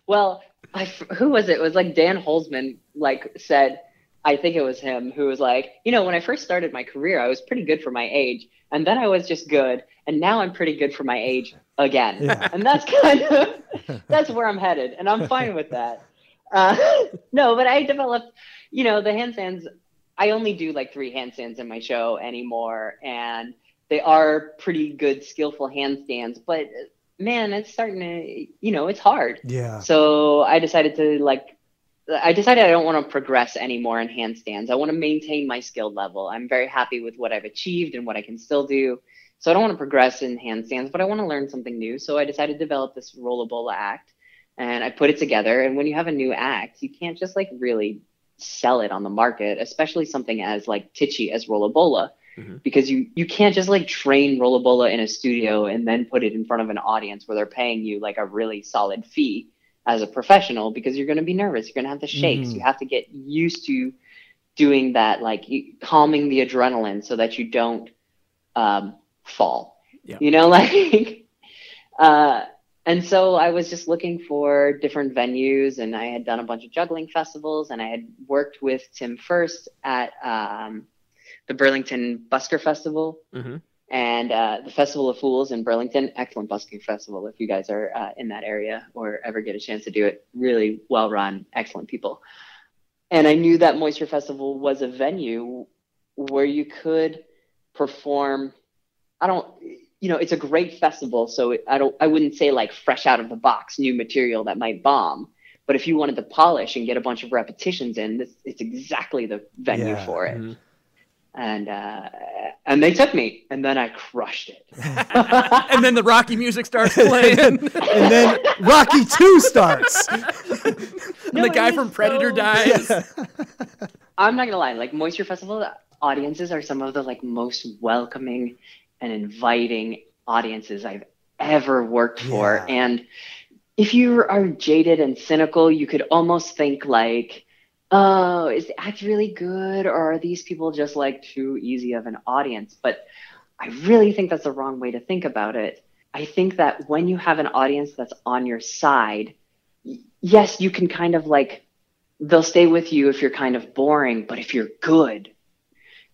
S3: Well, I f who was it? It was like Dan Holzman, like said, I think it was him who was like, you know, when I first started my career, I was pretty good for my age, and then I was just good, and now I'm pretty good for my age again,
S1: Yeah.
S3: and that's kind of that's where I'm headed, and I'm fine with that. Uh, no, but I developed, you know, the handstands. I only do like three handstands in my show anymore, and they are pretty good, skillful handstands, but man, it's starting to, you know, it's hard.
S1: Yeah.
S3: So I decided to like, I decided I don't want to progress anymore in handstands. I want to maintain my skill level. I'm very happy with what I've achieved and what I can still do. So I don't want to progress in handstands, but I want to learn something new. So I decided to develop this Rollabola act and I put it together. And when you have a new act, you can't just like really sell it on the market, especially something as like titchy as Rollabola.
S2: Mhm.
S3: Because you, you can't just like train Rollabola in a studio and then put it in front of an audience where they're paying you like a really solid fee as a professional because you're going to be nervous. You're going to have the shakes.
S1: Mhm.
S3: You have to get used to doing that, like calming the adrenaline so that you don't um, fall.
S2: Yeah.
S3: You know, like, uh, and so I was just looking for different venues, and I had done a bunch of juggling festivals, and I had worked with Tim Furst at um, the Burlington Busker Festival
S2: Mhm.
S3: and uh, the Festival of Fools in Burlington. Excellent busking festival if you guys are uh, in that area or ever get a chance to do it. Really well run, excellent people. And I knew that Moisture Festival was a venue where you could perform. I don't, you know, it's a great festival, so it, I don't, I wouldn't say like fresh out of the box, new material that might bomb. But if you wanted to polish and get a bunch of repetitions in, this, it's exactly the venue
S1: Yeah.
S3: for it
S2: Mhm.
S3: and uh, and they took me, and then I crushed it.
S2: and then the Rocky music starts playing.
S1: and then Rocky 2 starts.
S2: and
S3: No,
S2: the guy from Predator
S3: so-
S2: dies.
S3: I'm not gonna lie, like Moisture Festival audiences are some of the like most welcoming and inviting audiences I've ever worked for,
S1: Yeah.
S3: and if you are jaded and cynical, you could almost think like. Oh, is the act really good, or are these people just like too easy of an audience? But I really think that's the wrong way to think about it. I think that when you have an audience that's on your side, yes, you can kind of like, they'll stay with you if you're kind of boring, but if you're good,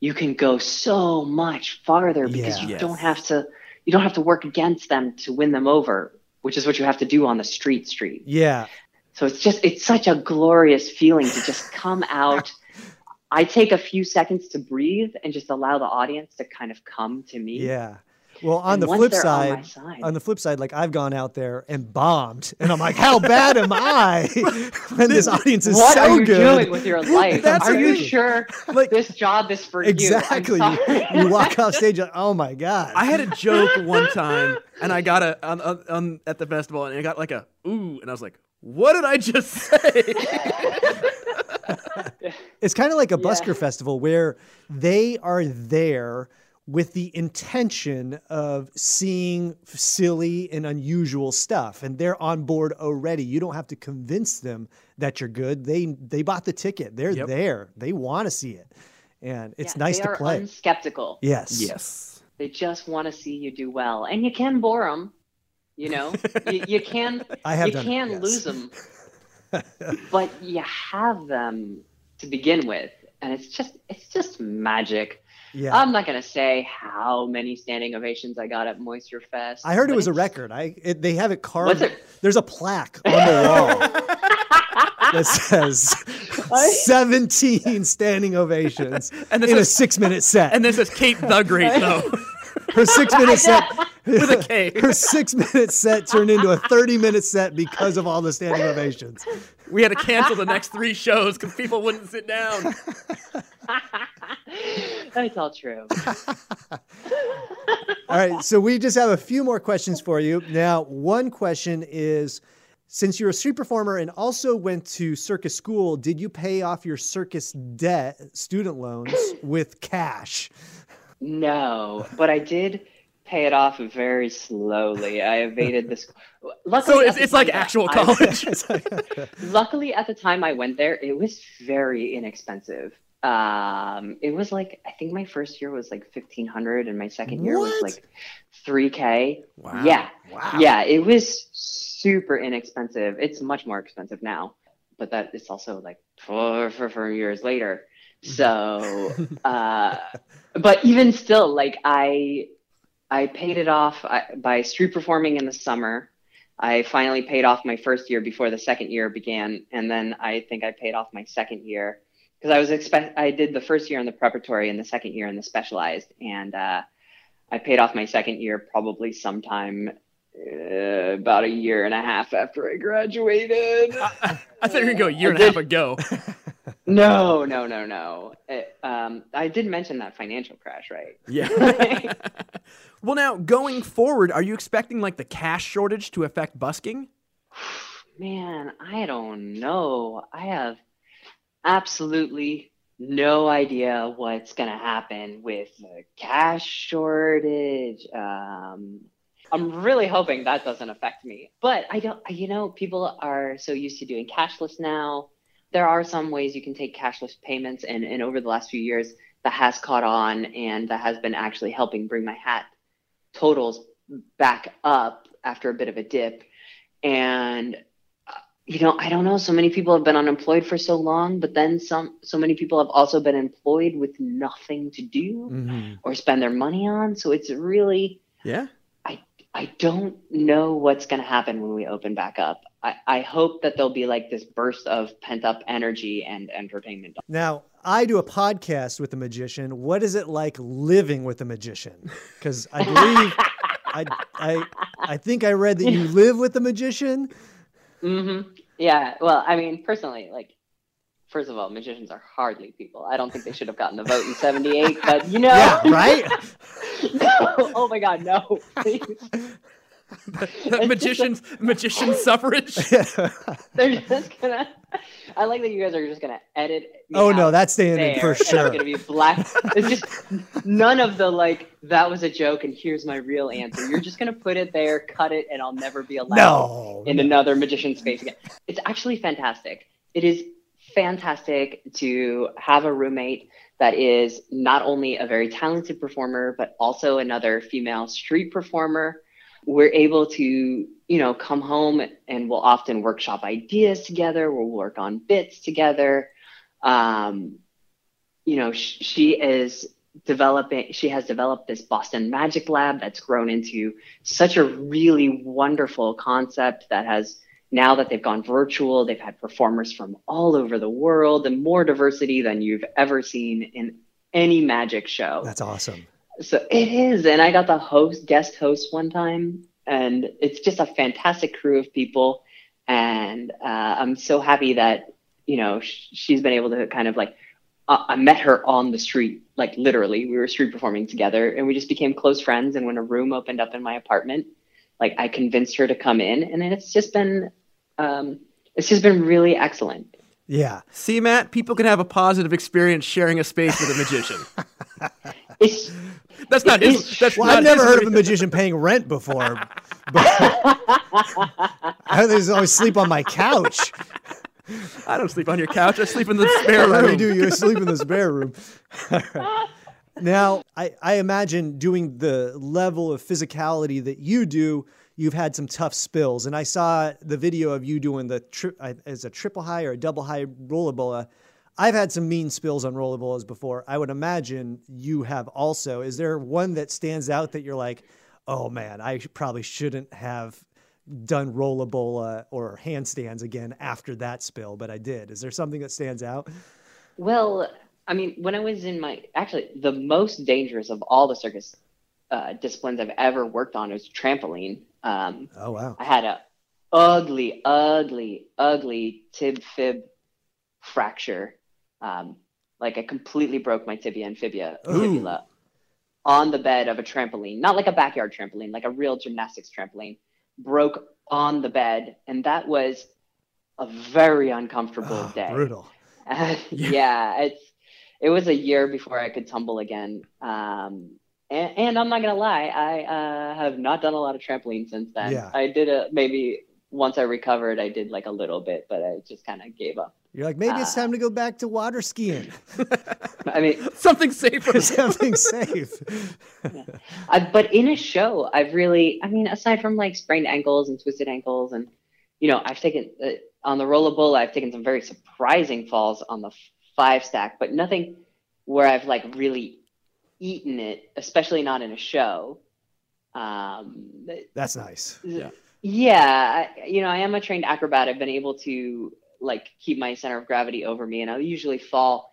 S3: you can go so much farther because
S1: Yeah.
S3: you
S2: Yes.
S3: don't have to, you don't have to work against them to win them over, which is what you have to do on the street street.
S1: Yeah.
S3: So it's just it's such a glorious feeling to just come out. I take a few seconds to breathe and just allow the audience to kind of come to me.
S1: Yeah. Well, on
S3: And
S1: the flip
S3: they're on
S1: side,
S3: side-
S1: on the flip side, like I've gone out there and bombed, and I'm like, how bad am I when this audience is
S3: what
S1: so
S3: are you
S1: good?
S3: doing with your life?
S1: That's
S3: are you
S1: thing.
S3: sure
S1: Like-
S3: this job is for
S1: exactly.
S3: you? I'm
S1: You, walk off stage, like, oh my god.
S2: I had a joke one time, and I got a on, on, on at the festival, and I got like a ooh, and I was like, "What did I just say?"
S1: It's kind of like a
S3: Yeah.
S1: busker festival where they are there with the intention of seeing silly and unusual stuff and they're on board already. You don't have to convince them that you're good. They they bought the ticket. They're
S2: Yep.
S1: there. They want to see it. And it's
S3: Yeah,
S1: nice
S3: they
S1: to
S3: are
S1: play.
S3: skeptical
S1: yes.
S2: Yes.
S3: They just want to see you do well, and you can bore them. You know, you, you can
S1: I have
S3: you
S1: done it,
S3: can
S1: yes.
S3: lose them, but you have them to begin with, and it's just it's just magic.
S1: Yeah.
S3: I'm not gonna say how many standing ovations I got at Moisture Fest.
S1: I heard it was a record. I it, they have it carved.
S3: What's it?
S1: There's a plaque on the wall that says 17 standing ovations
S2: And this
S1: in a six minute set.
S2: And this is Kate the Great, though,
S1: her six minute set
S2: with a K.
S1: her six minute set turned into a 30 minute set because of all the standing ovations.
S2: We had to cancel the next three shows because people wouldn't sit down.
S3: That's all true.
S1: All right, so we just have a few more questions for you. Now, one question is since you're a street performer and also went to circus school, did you pay off your circus debt, student loans, with cash?
S3: No, but I did pay it off very slowly. I evaded this. Luckily,
S2: So it's, it's like
S3: time that
S2: actual
S3: I-
S2: college.
S3: luckily, at the time I went there, it was very inexpensive. Um, it was like I think my first year was like fifteen hundred, and my second year was like three k.
S2: Wow.
S3: Yeah,
S1: Wow.
S3: yeah, it was super inexpensive. It's much more expensive now, but that it's also like four, four, four years later. So, uh, but even still, like I, I paid it off by street performing in the summer. I finally paid off my first year before the second year began, and then I think I paid off my second year because I was expect. I did the first year in the preparatory and the second year in the specialized, and uh, I paid off my second year probably sometime uh, about a year and a half after I graduated.
S2: I thought you were going to go a year
S3: I
S2: and a half ago.
S3: no, no, no, no. It, um, I did mention that financial crash, right?
S2: Yeah. well, now, going forward, are you expecting like the cash shortage to affect busking?
S3: Man, I don't know. I have absolutely no idea what's going to happen with the cash shortage. Um, I'm really hoping that doesn't affect me. But I don't, you know, people are so used to doing cashless now. There are some ways you can take cashless payments, and, and over the last few years, that has caught on and that has been actually helping bring my hat totals back up after a bit of a dip. And you know, I don't know. So many people have been unemployed for so long, but then some. So many people have also been employed with nothing to do
S1: Mhm.
S3: or spend their money on. So it's really,
S2: Yeah.
S3: I, I don't know what's going to happen when we open back up. I, I hope that there'll be like this burst of pent up energy and entertainment.
S1: Now, I do a podcast with a magician. What is it like living with a magician? Because I believe, I, I, I think I read that you live with a magician.
S3: Hmm Yeah. Well, I mean, personally, like, first of all, magicians are hardly people. I don't think they should have gotten the vote in '78, but you know,
S1: Yeah, right?
S3: no. Oh my God, no. Please.
S2: The magician's magician suffrage.
S3: They're just gonna. I like that you guys are just gonna edit. me
S1: oh no, that's staying in
S3: there,
S1: for
S3: and It's
S1: sure.
S3: gonna be black. It's just none of the like. That was a joke, and here's my real answer. You're just gonna put it there, cut it, and I'll never be allowed
S1: No.
S3: in another magician space again. It's actually fantastic. It is fantastic to have a roommate that is not only a very talented performer, but also another female street performer. We're able to, you know, come home and we'll often workshop ideas together. We'll work on bits together. Um, you know, sh- she is developing, she has developed this Boston Magic Lab that's grown into such a really wonderful concept that has now that they've gone virtual, they've had performers from all over the world and more diversity than you've ever seen in any magic show.
S1: That's awesome.
S3: So it is. And I got the host, guest host one time, and it's just a fantastic crew of people. And uh, I'm so happy that, you know, sh- she's been able to kind of like, uh, I met her on the street, like literally. We were street performing together and we just became close friends. And when a room opened up in my apartment, like I convinced her to come in. And it's just been, um, it's just been really excellent.
S1: Yeah.
S2: See, Matt, people can have a positive experience sharing a space with a magician.
S3: It's
S2: That's not his. That's
S1: Well,
S2: not
S1: I've never heard of a magician paying rent before. But I always sleep on my couch.
S2: I don't sleep on your couch. I sleep in the spare room.
S1: mean, do you sleep in the spare room? Now, I, I imagine doing the level of physicality that you do, you've had some tough spills. And I saw the video of you doing the tri- as a triple high or a double high roller rollerbola. I've had some mean spills on rollerbolas before. I would imagine you have also. Is there one that stands out that you're like, oh man, I probably shouldn't have done rollerbola or handstands again after that spill, but I did. Is there something that stands out?
S3: Well, I mean, when I was in my actually the most dangerous of all the circus uh, disciplines I've ever worked on was trampoline. Um,
S1: Oh wow.
S3: I had a ugly, ugly, ugly tib fib fracture. Um, like I completely broke my tibia and fibia fibula on the bed of a trampoline, not like a backyard trampoline, like a real gymnastics trampoline. Broke on the bed, and that was a very uncomfortable
S1: Oh,
S3: day.
S1: brutal.
S3: Uh, yeah, it's it was a year before I could tumble again. Um, and, and I'm not gonna lie, I uh, have not done a lot of trampoline since then.
S1: Yeah.
S3: I did a maybe once I recovered, I did like a little bit, but I just kind of gave up.
S1: You're like, maybe it's
S3: Ah.
S1: time to go back to water skiing.
S3: I mean,
S2: Something safer.
S1: Something safe.
S3: I, but in a show, I've really, I mean, aside from like sprained ankles and twisted ankles, and you know, I've taken uh, on the rollerbola, I've taken some very surprising falls on the f- five stack, but nothing where I've like really eaten it, especially not in a show. Um,
S1: That's nice.
S2: Yeah.
S3: Yeah, I, you know, I am a trained acrobat. I've been able to like keep my center of gravity over me, and I'll usually fall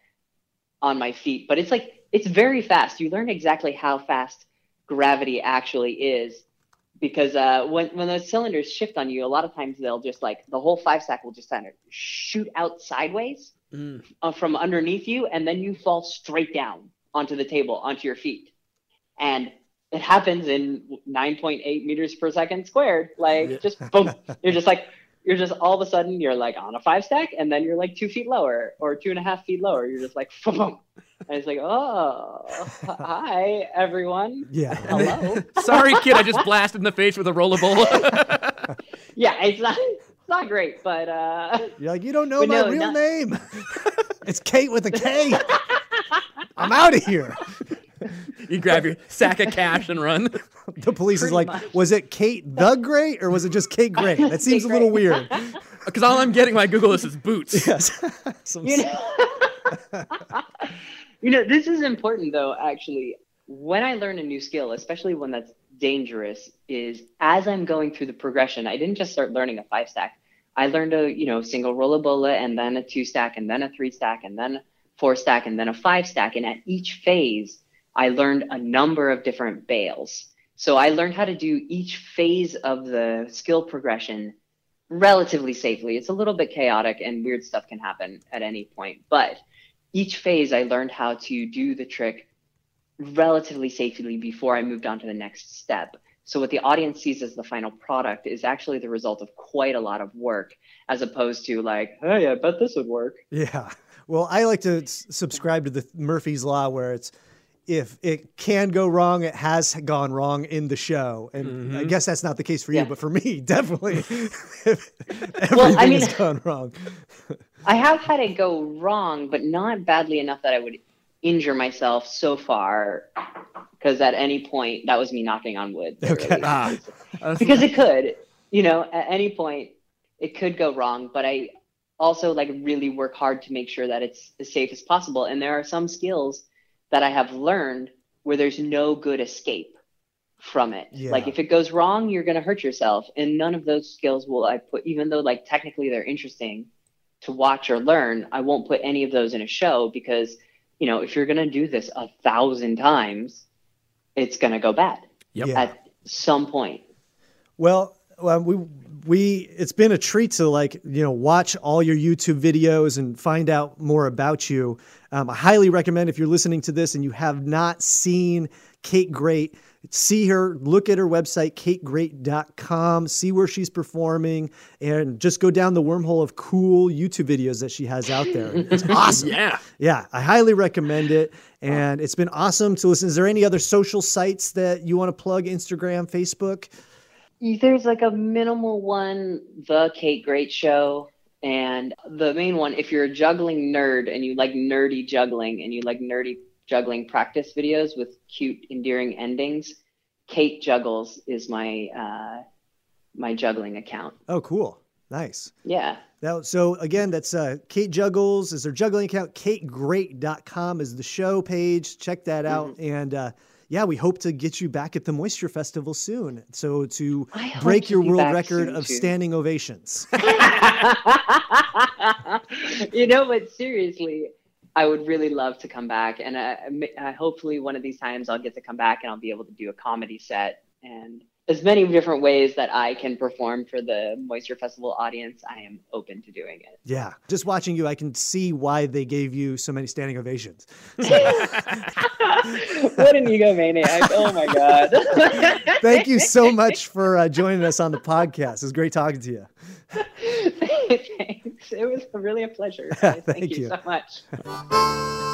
S3: on my feet. But it's like it's very fast. You learn exactly how fast gravity actually is because uh, when when those cylinders shift on you, a lot of times they'll just like the whole five stack will just kind of shoot out sideways
S2: Mm.
S3: uh, from underneath you, and then you fall straight down onto the table, onto your feet, and it happens in 9.8 meters per second squared. Like
S2: Yeah.
S3: just boom, you're just like you're just all of a sudden you're like on a five stack, and then you're like two feet lower or two and a half feet lower. You're just like boom, and it's like oh hi everyone.
S1: Yeah.
S3: Hello.
S2: Sorry, kid. I just blasted in the face with a rollerbola.
S3: yeah, it's not it's not great, but uh,
S1: You're like, you don't know my
S3: no,
S1: real
S3: not-
S1: name. it's Kate with a K. I'm out of here.
S2: You grab your sack of cash and run.
S1: The police is like,
S3: much.
S1: was it Kate the Great or was it just Cate Great? That seems a little
S3: Great.
S1: weird.
S2: Because all I'm getting when I Google this is boots.
S1: Yes. Some-
S3: you know, you know, this is important though. Actually, when I learn a new skill, especially one that's dangerous, is as I'm going through the progression. I didn't just start learning a five stack. I learned a you know single rollerbola and then a two stack and then a three stack and then a four stack and then a five stack. And at each phase, I learned a number of different bails. So I learned how to do each phase of the skill progression relatively safely. It's a little bit chaotic and weird stuff can happen at any point, but each phase I learned how to do the trick relatively safely before I moved on to the next step. So what the audience sees as the final product is actually the result of quite a lot of work as opposed to like, hey, I bet this would work.
S1: Yeah. Well, I like to subscribe to the Murphy's Law where it's if it can go wrong, it has gone wrong in the show. And I guess that's not the case for you,
S3: Yeah.
S1: but for me, definitely. everything
S3: Well, I mean-
S1: has gone wrong.
S3: I have had it go wrong, but not badly enough that I would injure myself so far. Because at any point, that was me knocking on wood.
S1: Okay.
S3: literally.
S2: Ah. That's-
S3: because it could, you know, at any point it could go wrong. But I also like really work hard to make sure that it's as safe as possible. And there are some skills that I have learned where there's no good escape from it.
S1: Yeah.
S3: Like if it goes wrong, you're gonna hurt yourself. And none of those skills will I put, even though like technically they're interesting to watch or learn, I won't put any of those in a show because you know if you're gonna do this a thousand times, it's gonna go bad
S2: Yep.
S3: At some point.
S1: Well, well, we we it's been a treat to like you know watch all your YouTube videos and find out more about you. Um, I highly recommend if you're listening to this and you have not seen Cate Great, see her, look at her website, categreat.com, see where she's performing, and just go down the wormhole of cool YouTube videos that she has out there. It's awesome.
S2: Yeah.
S1: Yeah, I highly recommend it. And it's been awesome to listen. Is there any other social sites that you want to plug? Instagram, Facebook?
S3: There's like a minimal one, the Cate Great Show. And the main one, if you're a juggling nerd and you like nerdy juggling and you like nerdy juggling practice videos with cute, endearing endings, Cate Juggles is my uh, my juggling account.
S1: Oh, cool. Nice.
S3: Yeah.
S1: Now, so again, that's uh, Cate Juggles is her juggling account. CateGreat.com is the show page. Check that out.
S3: Mm-hmm.
S1: And uh, yeah, we hope to get you back at the Moisture Festival soon. So to break
S3: to
S1: your world record of
S3: too.
S1: standing ovations.
S3: you know, but seriously, I would really love to come back, and uh, I, I, uh, hopefully one of these times I'll get to come back and I'll be able to do a comedy set and as many different ways that I can perform for the Moisture Festival audience. I am open to doing it.
S1: yeah. Just watching you, I can see why they gave you so many standing ovations.
S3: what an egomaniac! Oh my god!
S1: Thank you so much for uh, joining us on the podcast. It was great talking to you.
S3: Thanks. It was really a pleasure. Thank,
S1: Thank
S3: you
S1: you.
S3: so much.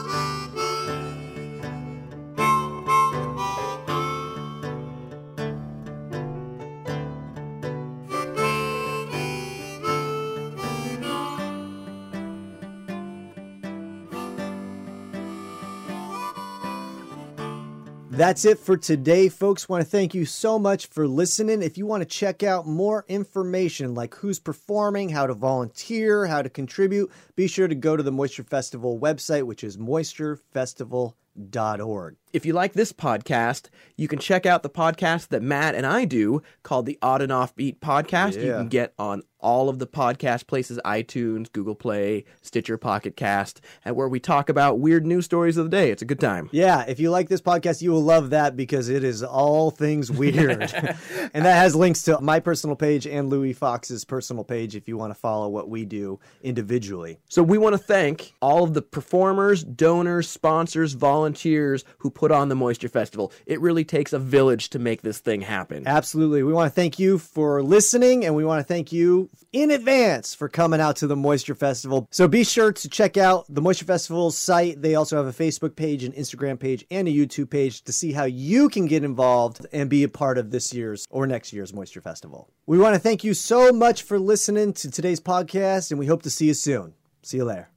S1: That's it for today, folks. Want to thank you so much for listening. If you want to check out more information like who's performing, how to volunteer, how to contribute, be sure to go to the Moisture Festival website, which is moisturefestival.org.
S2: If you like this podcast, you can check out the podcast that Matt and I do called the Odd and Offbeat Podcast. You can get on all of the podcast places iTunes, Google Play, Stitcher, Pocket Cast, and where we talk about weird news stories of the day. It's a good time.
S1: Yeah, if you like this podcast, you will love that because it is all things weird. and that has links to my personal page and Louis Fox's personal page if you want to follow what we do individually.
S2: So we want to thank all of the performers, donors, sponsors, volunteers who put on the Moisture Festival. It really takes a village to make this thing happen.
S1: Absolutely. We want to thank you for listening and we want to thank you in advance for coming out to the Moisture Festival. So be sure to check out the Moisture Festival's site. They also have a Facebook page, an Instagram page, and a YouTube page to see how you can get involved and be a part of this year's or next year's Moisture Festival. We want to thank you so much for listening to today's podcast and we hope to see you soon. See you later.